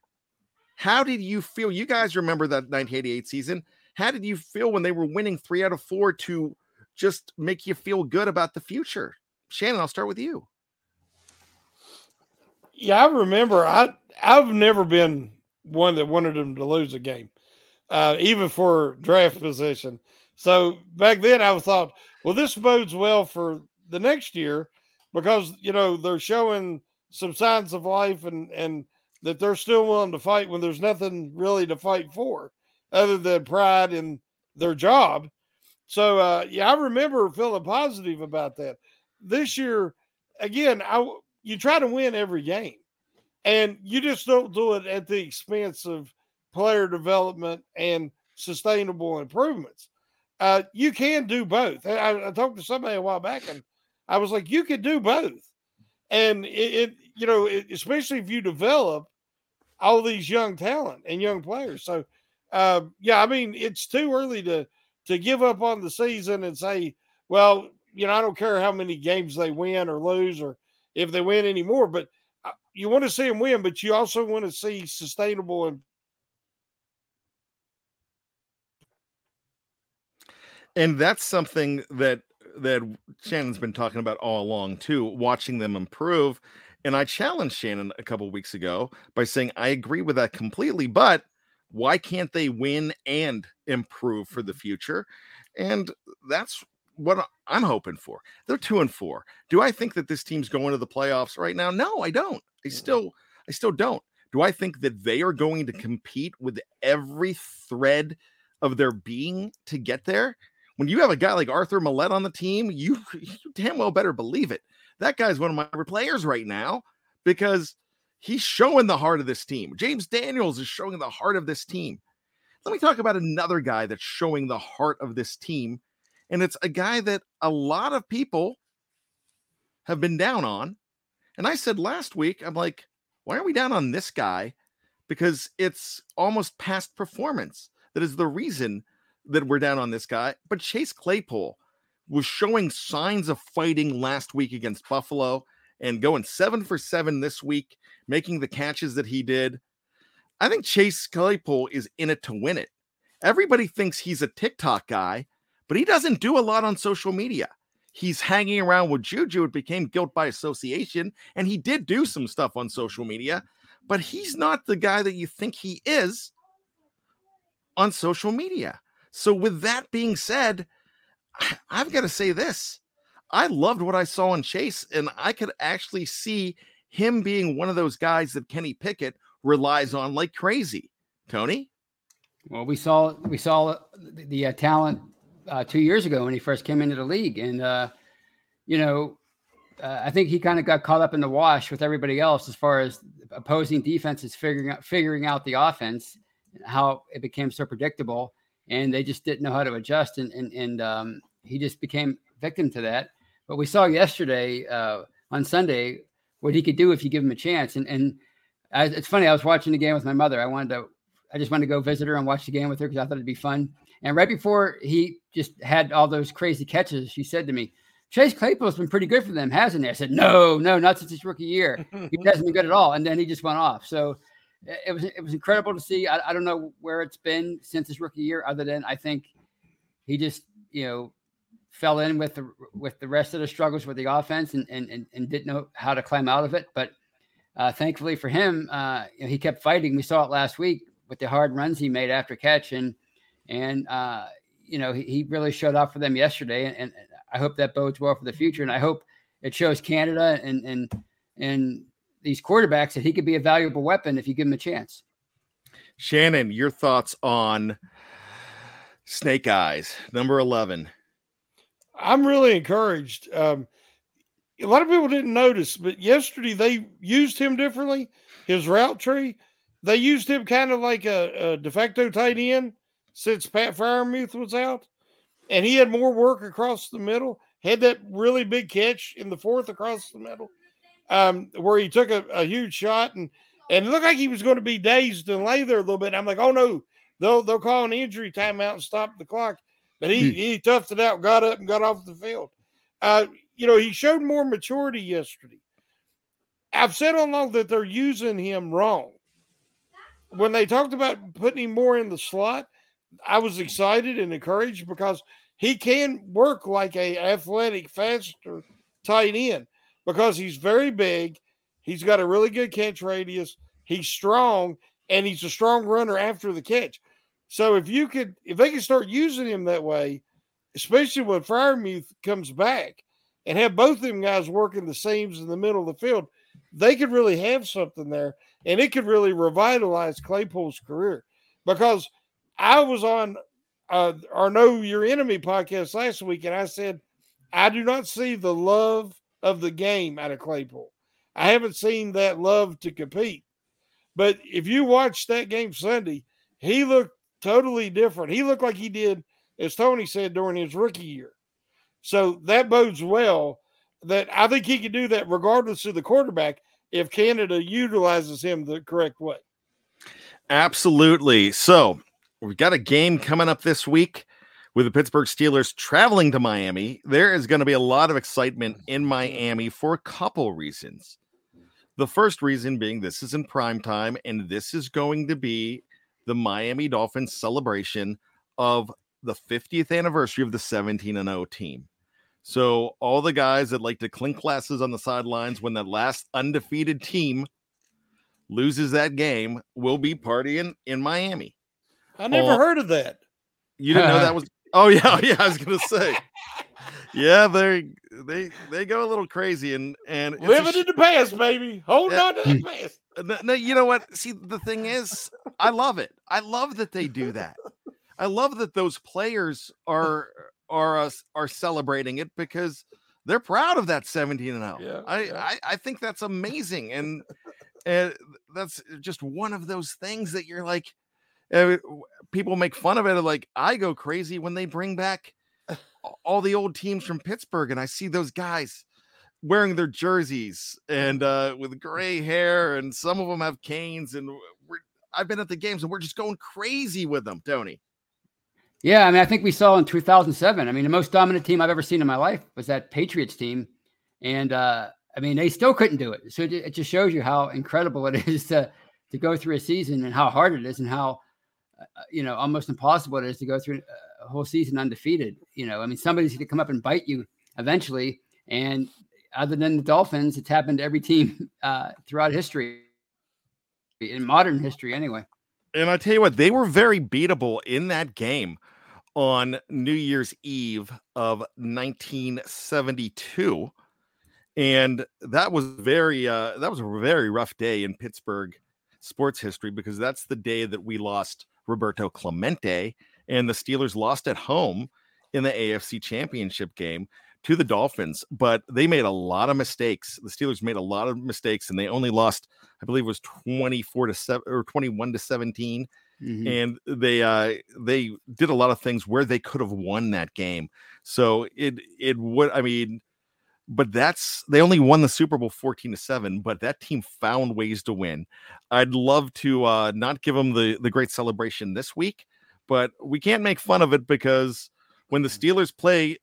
How did you feel? You guys remember that 1988 season? How did you feel when they were winning three out of four to just make you feel good about the future? Shannon, I'll start with you. Yeah, I remember. I I've never been one that wanted them to lose a game, uh, even for draft position. So back then, I thought, well, this bodes well for the next year because you know they're showing some signs of life and and that they're still willing to fight when there's nothing really to fight for other than pride in their job. So uh, yeah, I remember feeling positive about that. This year, again, I you try to win every game, and you just don't do it at the expense of player development and sustainable improvements. uh, you can do both. I, I talked to somebody a while back, and I was like, you could do both, and it, it you know, it, especially if you develop all these young talent and young players. So, uh, yeah, I mean, it's too early to to give up on the season and say, well, you know, I don't care how many games they win or lose or if they win anymore, but uh, you want to see them win, but you also want to see sustainable and and that's something that that Shannon's been talking about all along too, watching them improve. And I challenged Shannon a couple weeks ago by saying I agree with that completely, but why can't they win and improve for the mm-hmm. future? And that's what I'm hoping for. They're two and four. Do I think that this team's going to the playoffs right now? No, I don't. I mm-hmm. still, I still don't. Do I think that they are going to compete with every thread of their being to get there? When you have a guy like Arthur Maulet on the team, you, *laughs* you damn well better believe it. That guy's one of my players right now because he's showing the heart of this team. James Daniels is showing the heart of this team. Let me talk about another guy that's showing the heart of this team. And it's a guy that a lot of people have been down on. And I said last week, I'm like, why are we down on this guy? Because it's almost past performance that is the reason that we're down on this guy. But Chase Claypool was showing signs of fighting last week against Buffalo and going seven for seven this week, making the catches that he did. I think Chase Claypool is in it to win it. Everybody thinks he's a TikTok guy, but he doesn't do a lot on social media. He's hanging around with Juju. It became guilt by association, and he did do some stuff on social media, but he's not the guy that you think he is on social media. So, with that being said, *sighs* I've got to say this. I loved what I saw in Chase, and I could actually see him being one of those guys that Kenny Pickett relies on like crazy. Tony? Well, we saw we saw the, the uh, talent uh, two years ago when he first came into the league, and uh, you know, uh, I think he kind of got caught up in the wash with everybody else as far as opposing defenses figuring out figuring out the offense, how it became so predictable, and they just didn't know how to adjust, and and and um, he just became victim to that. But we saw yesterday uh, on Sunday what he could do if you give him a chance, and and I, it's funny. I was watching the game with my mother. I wanted to I just wanted to go visit her and watch the game with her because I thought it'd be fun. And right before he just had all those crazy catches, she said to me, Chase Claypool's been pretty good for them, hasn't he? I said, No, no, not since his rookie year. He *laughs* hasn't been good at all. And then he just went off. So it was it was incredible to see. I, I don't know where it's been since his rookie year, other than I think he just, you know, fell in with the with the rest of the struggles with the offense and and and, and didn't know how to climb out of it. But uh, thankfully for him, uh, you know, he kept fighting. We saw it last week with the hard runs he made after catch, and and uh, you know he, he, really showed up for them yesterday, and, and, I hope that bodes well for the future, and I hope it shows Canada and and and these quarterbacks that he could be a valuable weapon if you give him a chance. Shannon, your thoughts on Snake Eyes, number eleven? I'm really encouraged. Um, a lot of people didn't notice, but yesterday they used him differently. His route tree they used him kind of like a, a de facto tight end since Pat Freiermuth was out, and he had more work across the middle. Had that really big catch in the fourth across the middle, um, where he took a, a, huge shot and and it looked like he was going to be dazed and lay there a little bit. I'm like, oh no, they'll they'll call an injury timeout and stop the clock. But he, hmm. he toughed it out, got up and got off the field. Uh, you know, he showed more maturity yesterday. I've said all along that they're using him wrong when they talked about putting him more in the slot, I was excited and encouraged because he can work like a athletic, faster tight end because he's very big. He's got a really good catch radius. He's strong and he's a strong runner after the catch. So if you could, if they could start using him that way, especially when Freiermuth comes back and have both of them guys working the seams in the middle of the field, they could really have something there and it could really revitalize Claypool's career because I was on uh, our Know Your Enemy podcast last week, and I said, I do not see the love of the game out of Claypool. I haven't seen that love to compete. But if you watch that game Sunday, he looked totally different. He looked like he did as Tony said during his rookie year. So that bodes well that I think he can do that regardless of the quarterback if Canada utilizes him the correct way. Absolutely. So we've got a game coming up this week with the Pittsburgh Steelers traveling to Miami. There is going to be a lot of excitement mm-hmm. in Miami for a couple reasons. The first reason being this is in prime time, and this is going to be the Miami Dolphins celebration of the 50th anniversary of the 17 and 0 team. So all the guys that like to clink glasses on the sidelines when that last undefeated team loses that game will be partying in Miami. I never Oh. heard of that. You didn't know that *laughs* was Oh yeah, *laughs* yeah, I was going to say. Yeah, they they they go a little crazy and and Living sh- in the past, baby. Hold Yeah. on to the past. *laughs* No, no, you know what? See, the thing is, I love it. I love that they do that. I love that those players are are uh, are celebrating it because they're proud of that 17 and 0. Yeah, I, yeah. I I think that's amazing and and that's just one of those things that you're like w- people make fun of it like I go crazy when they bring back all the old teams from Pittsburgh and I see those guys wearing their jerseys and uh with gray hair and some of them have canes and we're I've been at the games and we're just going crazy with them, Tony. Yeah, I mean, I think we saw in 2007. I mean, the most dominant team I've ever seen in my life was that Patriots team, and uh, I mean, they still couldn't do it. So it, it just shows you how incredible it *laughs* is to to go through a season and how hard it is, and how uh, you know almost impossible it is to go through a whole season undefeated. You know, I mean, somebody's going to come up and bite you eventually, and other than the Dolphins, it's happened to every team *laughs* uh, throughout history, in modern history, anyway. And I tell you what, they were very beatable in that game on New Year's Eve of 1972. And that was very uh that was a very rough day in Pittsburgh sports history because that's the day that we lost Roberto Clemente and the Steelers lost at home in the AFC championship game to the Dolphins, but they made a lot of mistakes. The Steelers made a lot of mistakes and they only lost, I believe it was 24 to 7 or 21 to 17 Mhm. and they uh they did a lot of things where they could have won that game so it it would i mean but that's they only won the super bowl 14 to 7 but that team found ways to win i'd love to uh not give them the the great celebration this week but we can't make fun of it because when the steelers play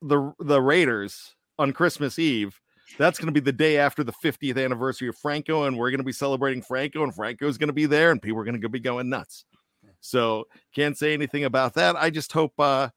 the the raiders on christmas eve that's going to be the day after the 50th anniversary of Franco, and we're going to be celebrating Franco, and Franco's going to be there, and people are going to be going nuts. So can't say anything about that. I just hope uh,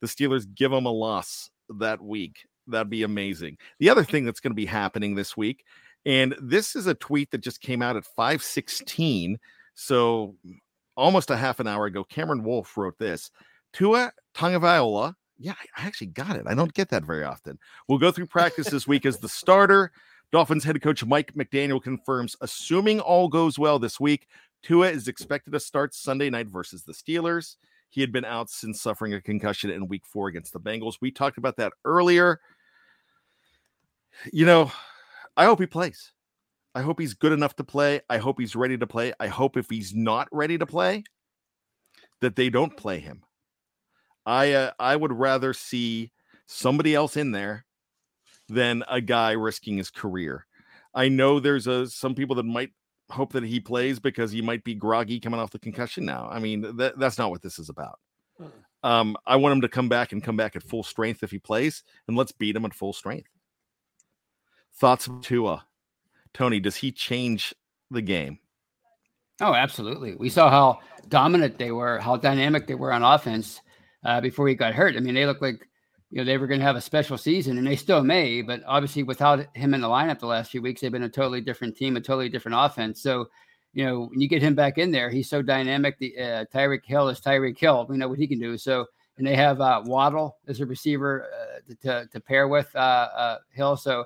the Steelers give them a loss that week. That'd be amazing. The other thing that's going to be happening this week, and this is a tweet that just came out at 516, so mm, almost a half an hour ago. Cameron Wolfe wrote this. Tua Tagovailoa yeah, I actually got it. I don't get that very often. We'll go through practice this week as the starter. Dolphins head coach Mike McDaniel confirms, assuming all goes well this week, Tua is expected to start Sunday night versus the Steelers. He had been out since suffering a concussion in week four against the Bengals. We talked about that earlier. You know, I hope he plays. I hope he's good enough to play. I hope he's ready to play. I hope if he's not ready to play, that they don't play him. I uh, I would rather see somebody else in there than a guy risking his career. I know there's a some people that might hope that he plays because he might be groggy coming off the concussion now. I mean, that, that's not what this is about. Um, I want him to come back and come back at full strength if he plays, and let's beat him at full strength. Thoughts of Tua, Tony? Does he change the game? Oh, absolutely. We saw how dominant they were, how dynamic they were on offense uh, before he got hurt. I mean, they looked like you know they were going to have a special season, and they still may. But obviously, without him in the lineup the last few weeks, they've been a totally different team, a totally different offense. So, you know, when you get him back in there, he's so dynamic. The uh, Tyreek Hill is Tyreek Hill. We know what he can do. So, and they have uh, Waddle as a receiver uh, to to pair with uh, uh, Hill. So,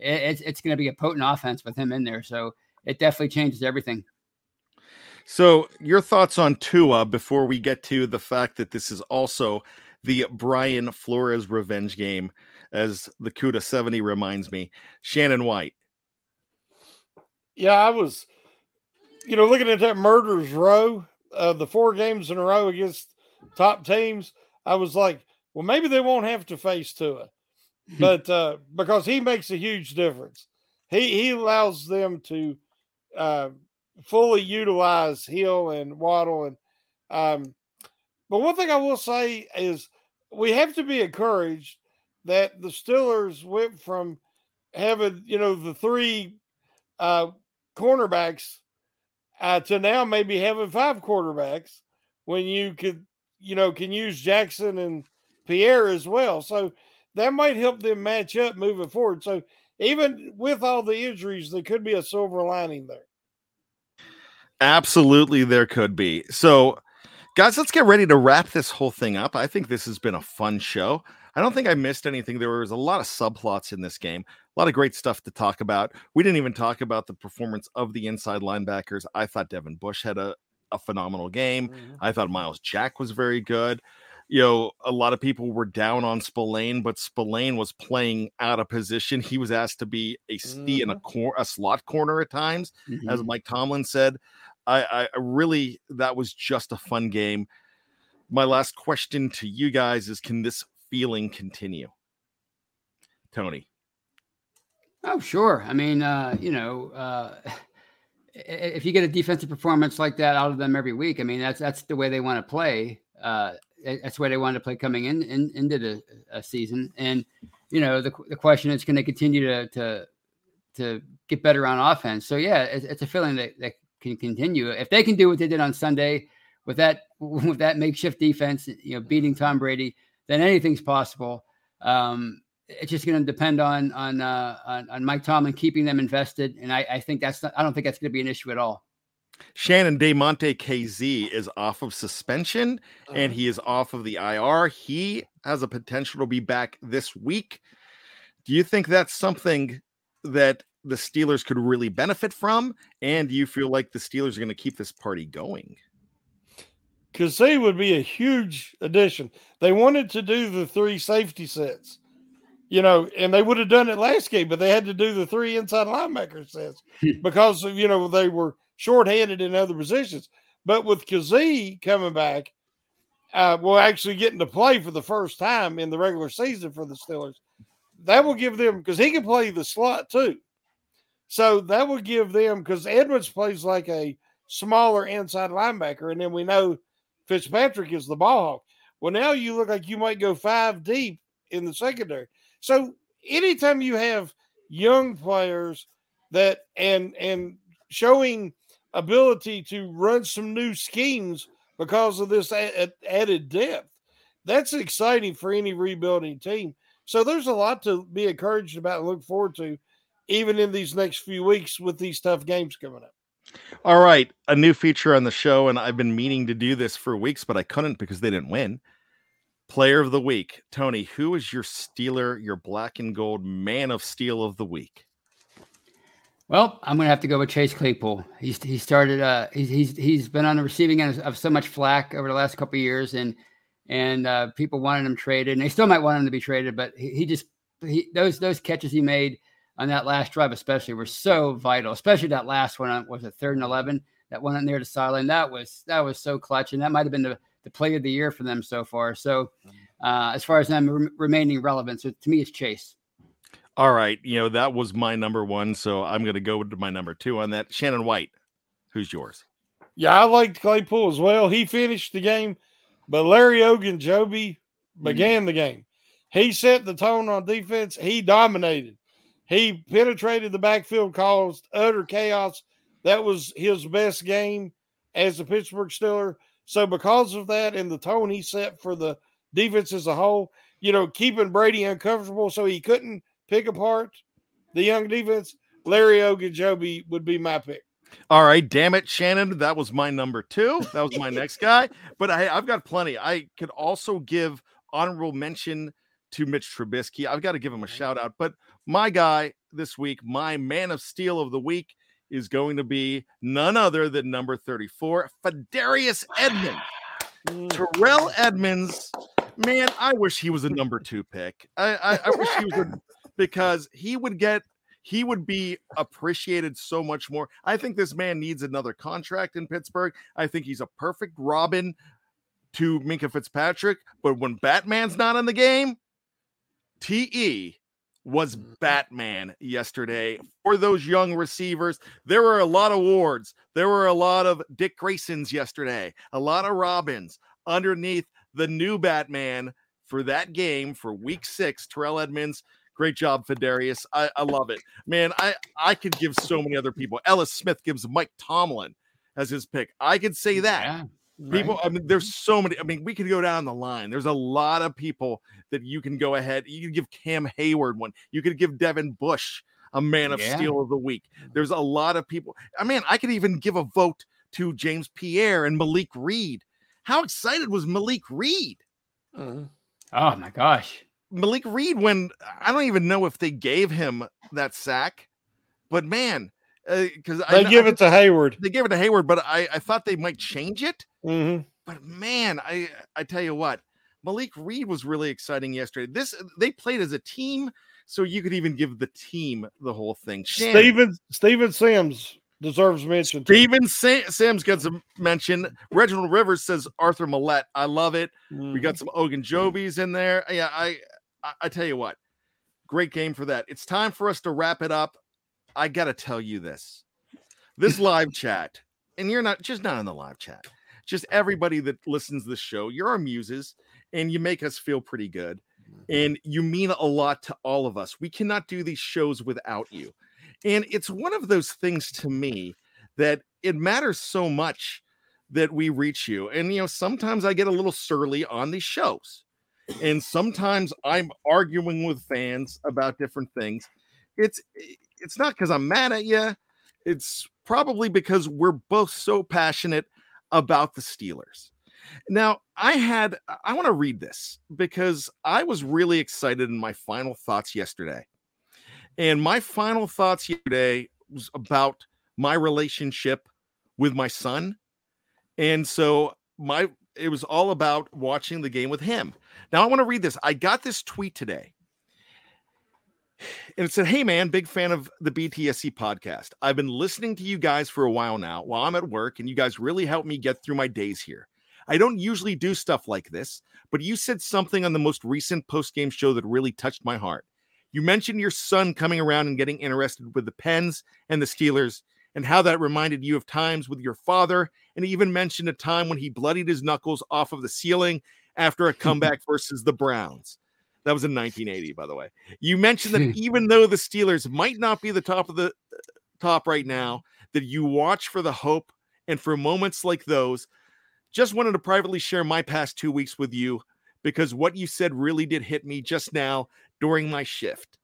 it, it's it's going to be a potent offense with him in there. So, it definitely changes everything. So, your thoughts on Tua before we get to the fact that this is also the Brian Flores revenge game, as the CUDA 70 reminds me. Shannon White. Yeah, I was, you know, looking at that murders row, uh, the four games in a row against top teams, I was like, well, maybe they won't have to face Tua, *laughs* but *laughs* uh, because he makes a huge difference, he he allows them to uh, fully utilize Hill and Waddle and. Um, but one thing I will say is we have to be encouraged that the Steelers went from having you know the three uh, cornerbacks uh, to now maybe having five quarterbacks when you could you know can use Jackson and Pierre as well. So that might help them match up moving forward. So even with all the injuries, there could be a silver lining there. Absolutely, there could be. So, guys, let's get ready to wrap this whole thing up. I think this has been a fun show. I don't think I missed anything. There was a lot of subplots in this game, a lot of great stuff to talk about. We didn't even talk about the performance of the inside linebackers. I thought Devin Bush had a, a phenomenal game. Mm-hmm. I thought Myles Jack was very good. You know, a lot of people were down on Spillane, but Spillane was playing out of position. He was asked to be a a C in a cor- a slot corner at times, as Mhm. Mike Tomlin said. I, I really that was just a fun game. My last question to you guys is: Can this feeling continue? Tony, Oh, sure. I mean, uh, you know, uh, *laughs* if you get a defensive performance like that out of them every week, I mean, that's that's the way they want to play. Uh, that's way they want to play coming in, in into the uh, season. And you know, the the question is, can they continue to to to get better on offense? So yeah, it's, it's a feeling that that can continue if they can do what they did on Sunday with that *laughs* with that makeshift defense, you know, beating Tom Brady, then anything's possible. Um, it's just going to depend on on, uh, on on Mike Tomlin keeping them invested, and I, I think that's not, I don't think that's going to be an issue at all. Shannon Damontae Kazee is off of suspension Uh-huh. and he is off of the IR. He has a potential to be back this week. Do you think that's something that the Steelers could really benefit from? And do you feel like the Steelers are going to keep this party going? Kazee would be a huge addition. They wanted to do the three safety sets, you know, and they would have done it last game, but they had to do the three inside linebacker sets *laughs* because you know they were shorthanded in other positions. But with Kazee coming back, uh, well, actually getting to play for the first time in the regular season for the Steelers, that will give them because he can play the slot too. So that will give them because Edwards plays like a smaller inside linebacker, and then we know Fitzpatrick is the ball hawk. Well, now you look like you might go five deep in the secondary. So anytime you have young players that and and showing ability to run some new schemes because of this added depth, that's exciting for any rebuilding team. So there's a lot to be encouraged about and look forward to, even in these next few weeks with these tough games coming up. All right, a new feature on the show, and I've been meaning to do this for weeks, but I couldn't because they didn't win. Player of the week, Tony. Who is your Steeler, your black and gold man of steel of the week? Well, I'm going to have to go with Chase Claypool. He's he started. Uh, he's he's he's been on the receiving end of, so much flack over the last couple of years, and and uh, people wanted him traded, and they still might want him to be traded, but he, he just he those those catches he made on that last drive, especially, were so vital. Especially that last one on was it third and eleven, that one near the sideline. That was that was so clutch, and that might have been the the play of the year for them so far. So, uh, as far as them rem- remaining relevant, so to me, it's Chase. All right, you know that was my number one, so I'm going to go to my number two on that. Shannon White, who's yours? Yeah, I liked Claypool as well. He finished the game, but Larry Ogunjobi mm-hmm. began the game. He set the tone on defense. He dominated. He penetrated the backfield, caused utter chaos. That was his best game as a Pittsburgh Steeler. So because of that and the tone he set for the defense as a whole, you know, keeping Brady uncomfortable so he couldn't pick apart the young defense, Larry Ogunjobi would be my pick. All right, damn it, Shannon. That was my number two. That was my next guy. *laughs* But I, I've got plenty. I could also give honorable mention to Mitch Trubisky. I've got to give him a shout out. But my guy this week, my man of steel of the week, is going to be none other than number 34, Fadarius Edmunds. Mm. Terrell Edmunds, man, I wish he was a number two pick. I, I, I wish he was a, *laughs* because he would get he would be appreciated so much more. I think this man needs another contract in Pittsburgh. I think he's a perfect Robin to Minkah Fitzpatrick, but when Batman's not in the game, TE was mm-hmm. Batman yesterday for those young receivers. There were a lot of Wards. There were a lot of Dick Graysons yesterday, a lot of Robins underneath the new Batman for that game for week six. Terrell Edmunds, great job, Fedarius. I, I love it. Man, I, I could give so many other people. Ellis Smith gives Mike Tomlin as his pick. I could say that. Yeah, People. I mean, there's so many. I mean, we could go down the line. There's a lot of people that you can go ahead. You can give Cam Hayward one. You could give Devin Bush a man of Yeah. steel of the week. There's a lot of people. I mean, I could even give a vote to James Pierre and Malik Reed. How excited was Malik Reed? Mhm. Oh my gosh. Malik Reed, when I don't even know if they gave him that sack, but man, because They give it to Hayward. they gave it to Hayward, but I, I thought they might change it. hmm But man, I I tell you what, Malik Reed was really exciting yesterday. This they played as a team, so you could even give the team the whole thing. Shannon, Steven Steven Sims deserves mention. Steven Sa- Sims gets a mention. Reginald Rivers says Arthur Maulet. I love it. We Mhm. got some Ogunjobis in there. Yeah, I, I I tell you what, great game for that. It's time for us to wrap it up. I gotta tell you this. This *laughs* live chat, and you're not just not in the live chat, just everybody that listens to the show, you're our muses, and you make us feel pretty good. Mm-hmm. And you mean a lot to all of us. We cannot do these shows without you. And it's one of those things to me that it matters so much that we reach you. And you know, sometimes I get a little surly on these shows. And sometimes I'm arguing with fans about different things. It's it's not because I'm mad at you. It's probably because we're both so passionate about the Steelers. Now, I had I want to read this because I was really excited in my final thoughts yesterday. And my final thoughts yesterday was about my relationship with my son. And so my it was all about watching the game with him. Now I want to read this. I got this tweet today. And it said, Hey man, big fan of the BTSC podcast. I've been listening to you guys for a while now while I'm at work, and you guys really help me get through my days here. I don't usually do stuff like this, but you said something on the most recent post game show that really touched my heart. You mentioned your son coming around and getting interested with the Pens and the Steelers, and how that reminded you of times with your father, and he even mentioned a time when he bloodied his knuckles off of the ceiling after a *laughs* comeback versus the Browns. That was in 1980, by the way. You mentioned that *laughs* even though the Steelers might not be the top of the uh, top right now, that you watch for the hope and for moments like those. Just wanted to privately share my past two weeks with you because what you said really did hit me just now during my shift.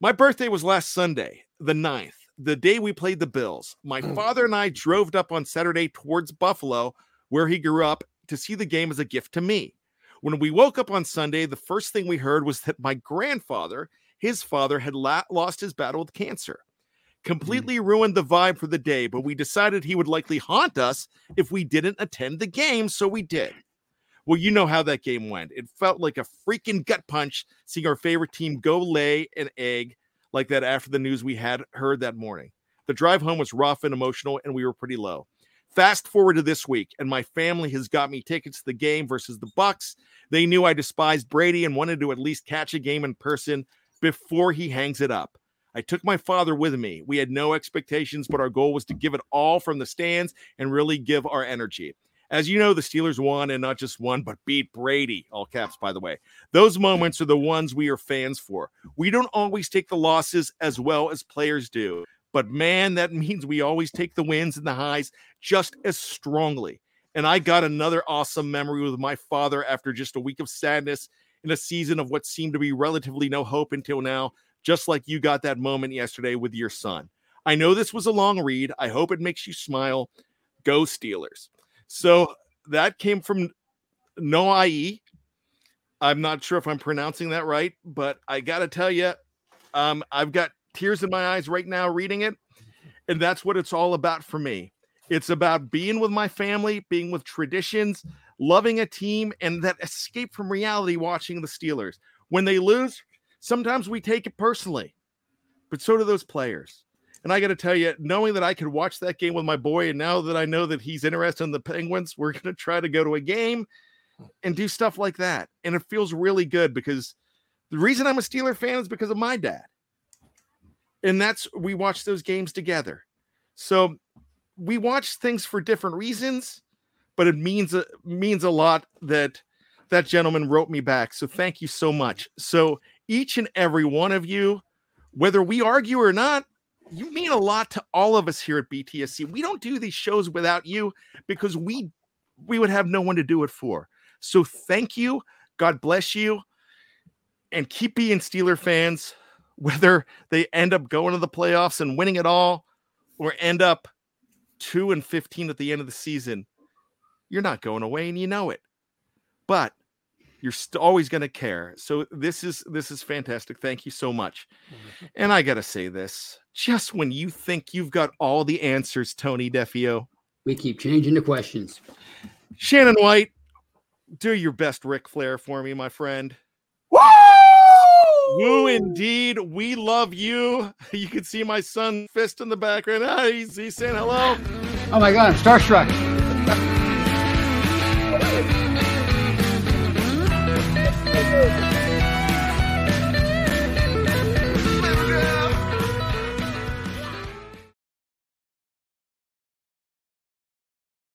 My birthday was last Sunday, the 9th, the day we played the Bills. My mm. father and I drove up on Saturday towards Buffalo, where he grew up, to see the game as a gift to me. When we woke up on Sunday, the first thing we heard was that my grandfather, his father, had la- lost his battle with cancer. Mm. Completely ruined the vibe for the day, but we decided he would likely haunt us if we didn't attend the game, so we did. Well, you know how that game went. It felt like a freaking gut punch seeing our favorite team go lay an egg like that after the news we had heard that morning. The drive home was rough and emotional, and we were pretty low. Fast forward to this week, and my family has got me tickets to the game versus the Bucs. They knew I despised Brady and wanted to at least catch a game in person before he hangs it up. I took my father with me. We had no expectations, but our goal was to give it all from the stands and really give our energy. As you know, the Steelers won and not just won, but beat Brady, all caps, by the way. Those moments are the ones we are fans for. We don't always take the losses as well as players do, but man, that *laughs* means we always take the wins and the highs just as strongly. And I got another awesome memory with my father after just a week of sadness in a season of what seemed to be relatively no hope until now, just like you got that moment yesterday with your son. I know this was a long read. I hope it makes you smile. Go Steelers. So that came from No IE. I'm not sure if I'm pronouncing that right, but I got to tell you, um, I've got tears in my eyes right now reading it. And that's what it's all about for me. It's about being with my family, being with traditions, loving a team, and that escape from reality watching the Steelers. When they lose, sometimes we take it personally, but so do those players. And I got to tell you, knowing that I could watch that game with my boy, and now that I know that he's interested in the Penguins, we're going to try to go to a game. and do stuff like that. And it feels really good because the reason I'm a Steeler fan is because of my dad. And that's we watch those games together. So we watch things for different reasons, but it means means a lot that that gentleman wrote me back. So thank you so much. So each and every one of you, whether we argue or not, you mean a lot to all of us here at BTSC. We don't do these shows without you because we we would have no one to do it for. So thank you. God bless you. And keep being Steeler fans, *laughs* whether they end up going to the playoffs and winning it all or end up 2 and 15 at the end of the season. You're not going away and you know it. But you're st- always going to care. So this is this is fantastic. Thank you so much. And I got to say this, just when you think you've got all the answers, Tony Defeo, We keep changing the questions. Shannon White, do your best Ric Flair for me, my friend. Woo! Woo, indeed. We love you. *laughs* You can see my son fist in the background. Ah, he's, he's saying hello. Oh my God, I'm starstruck.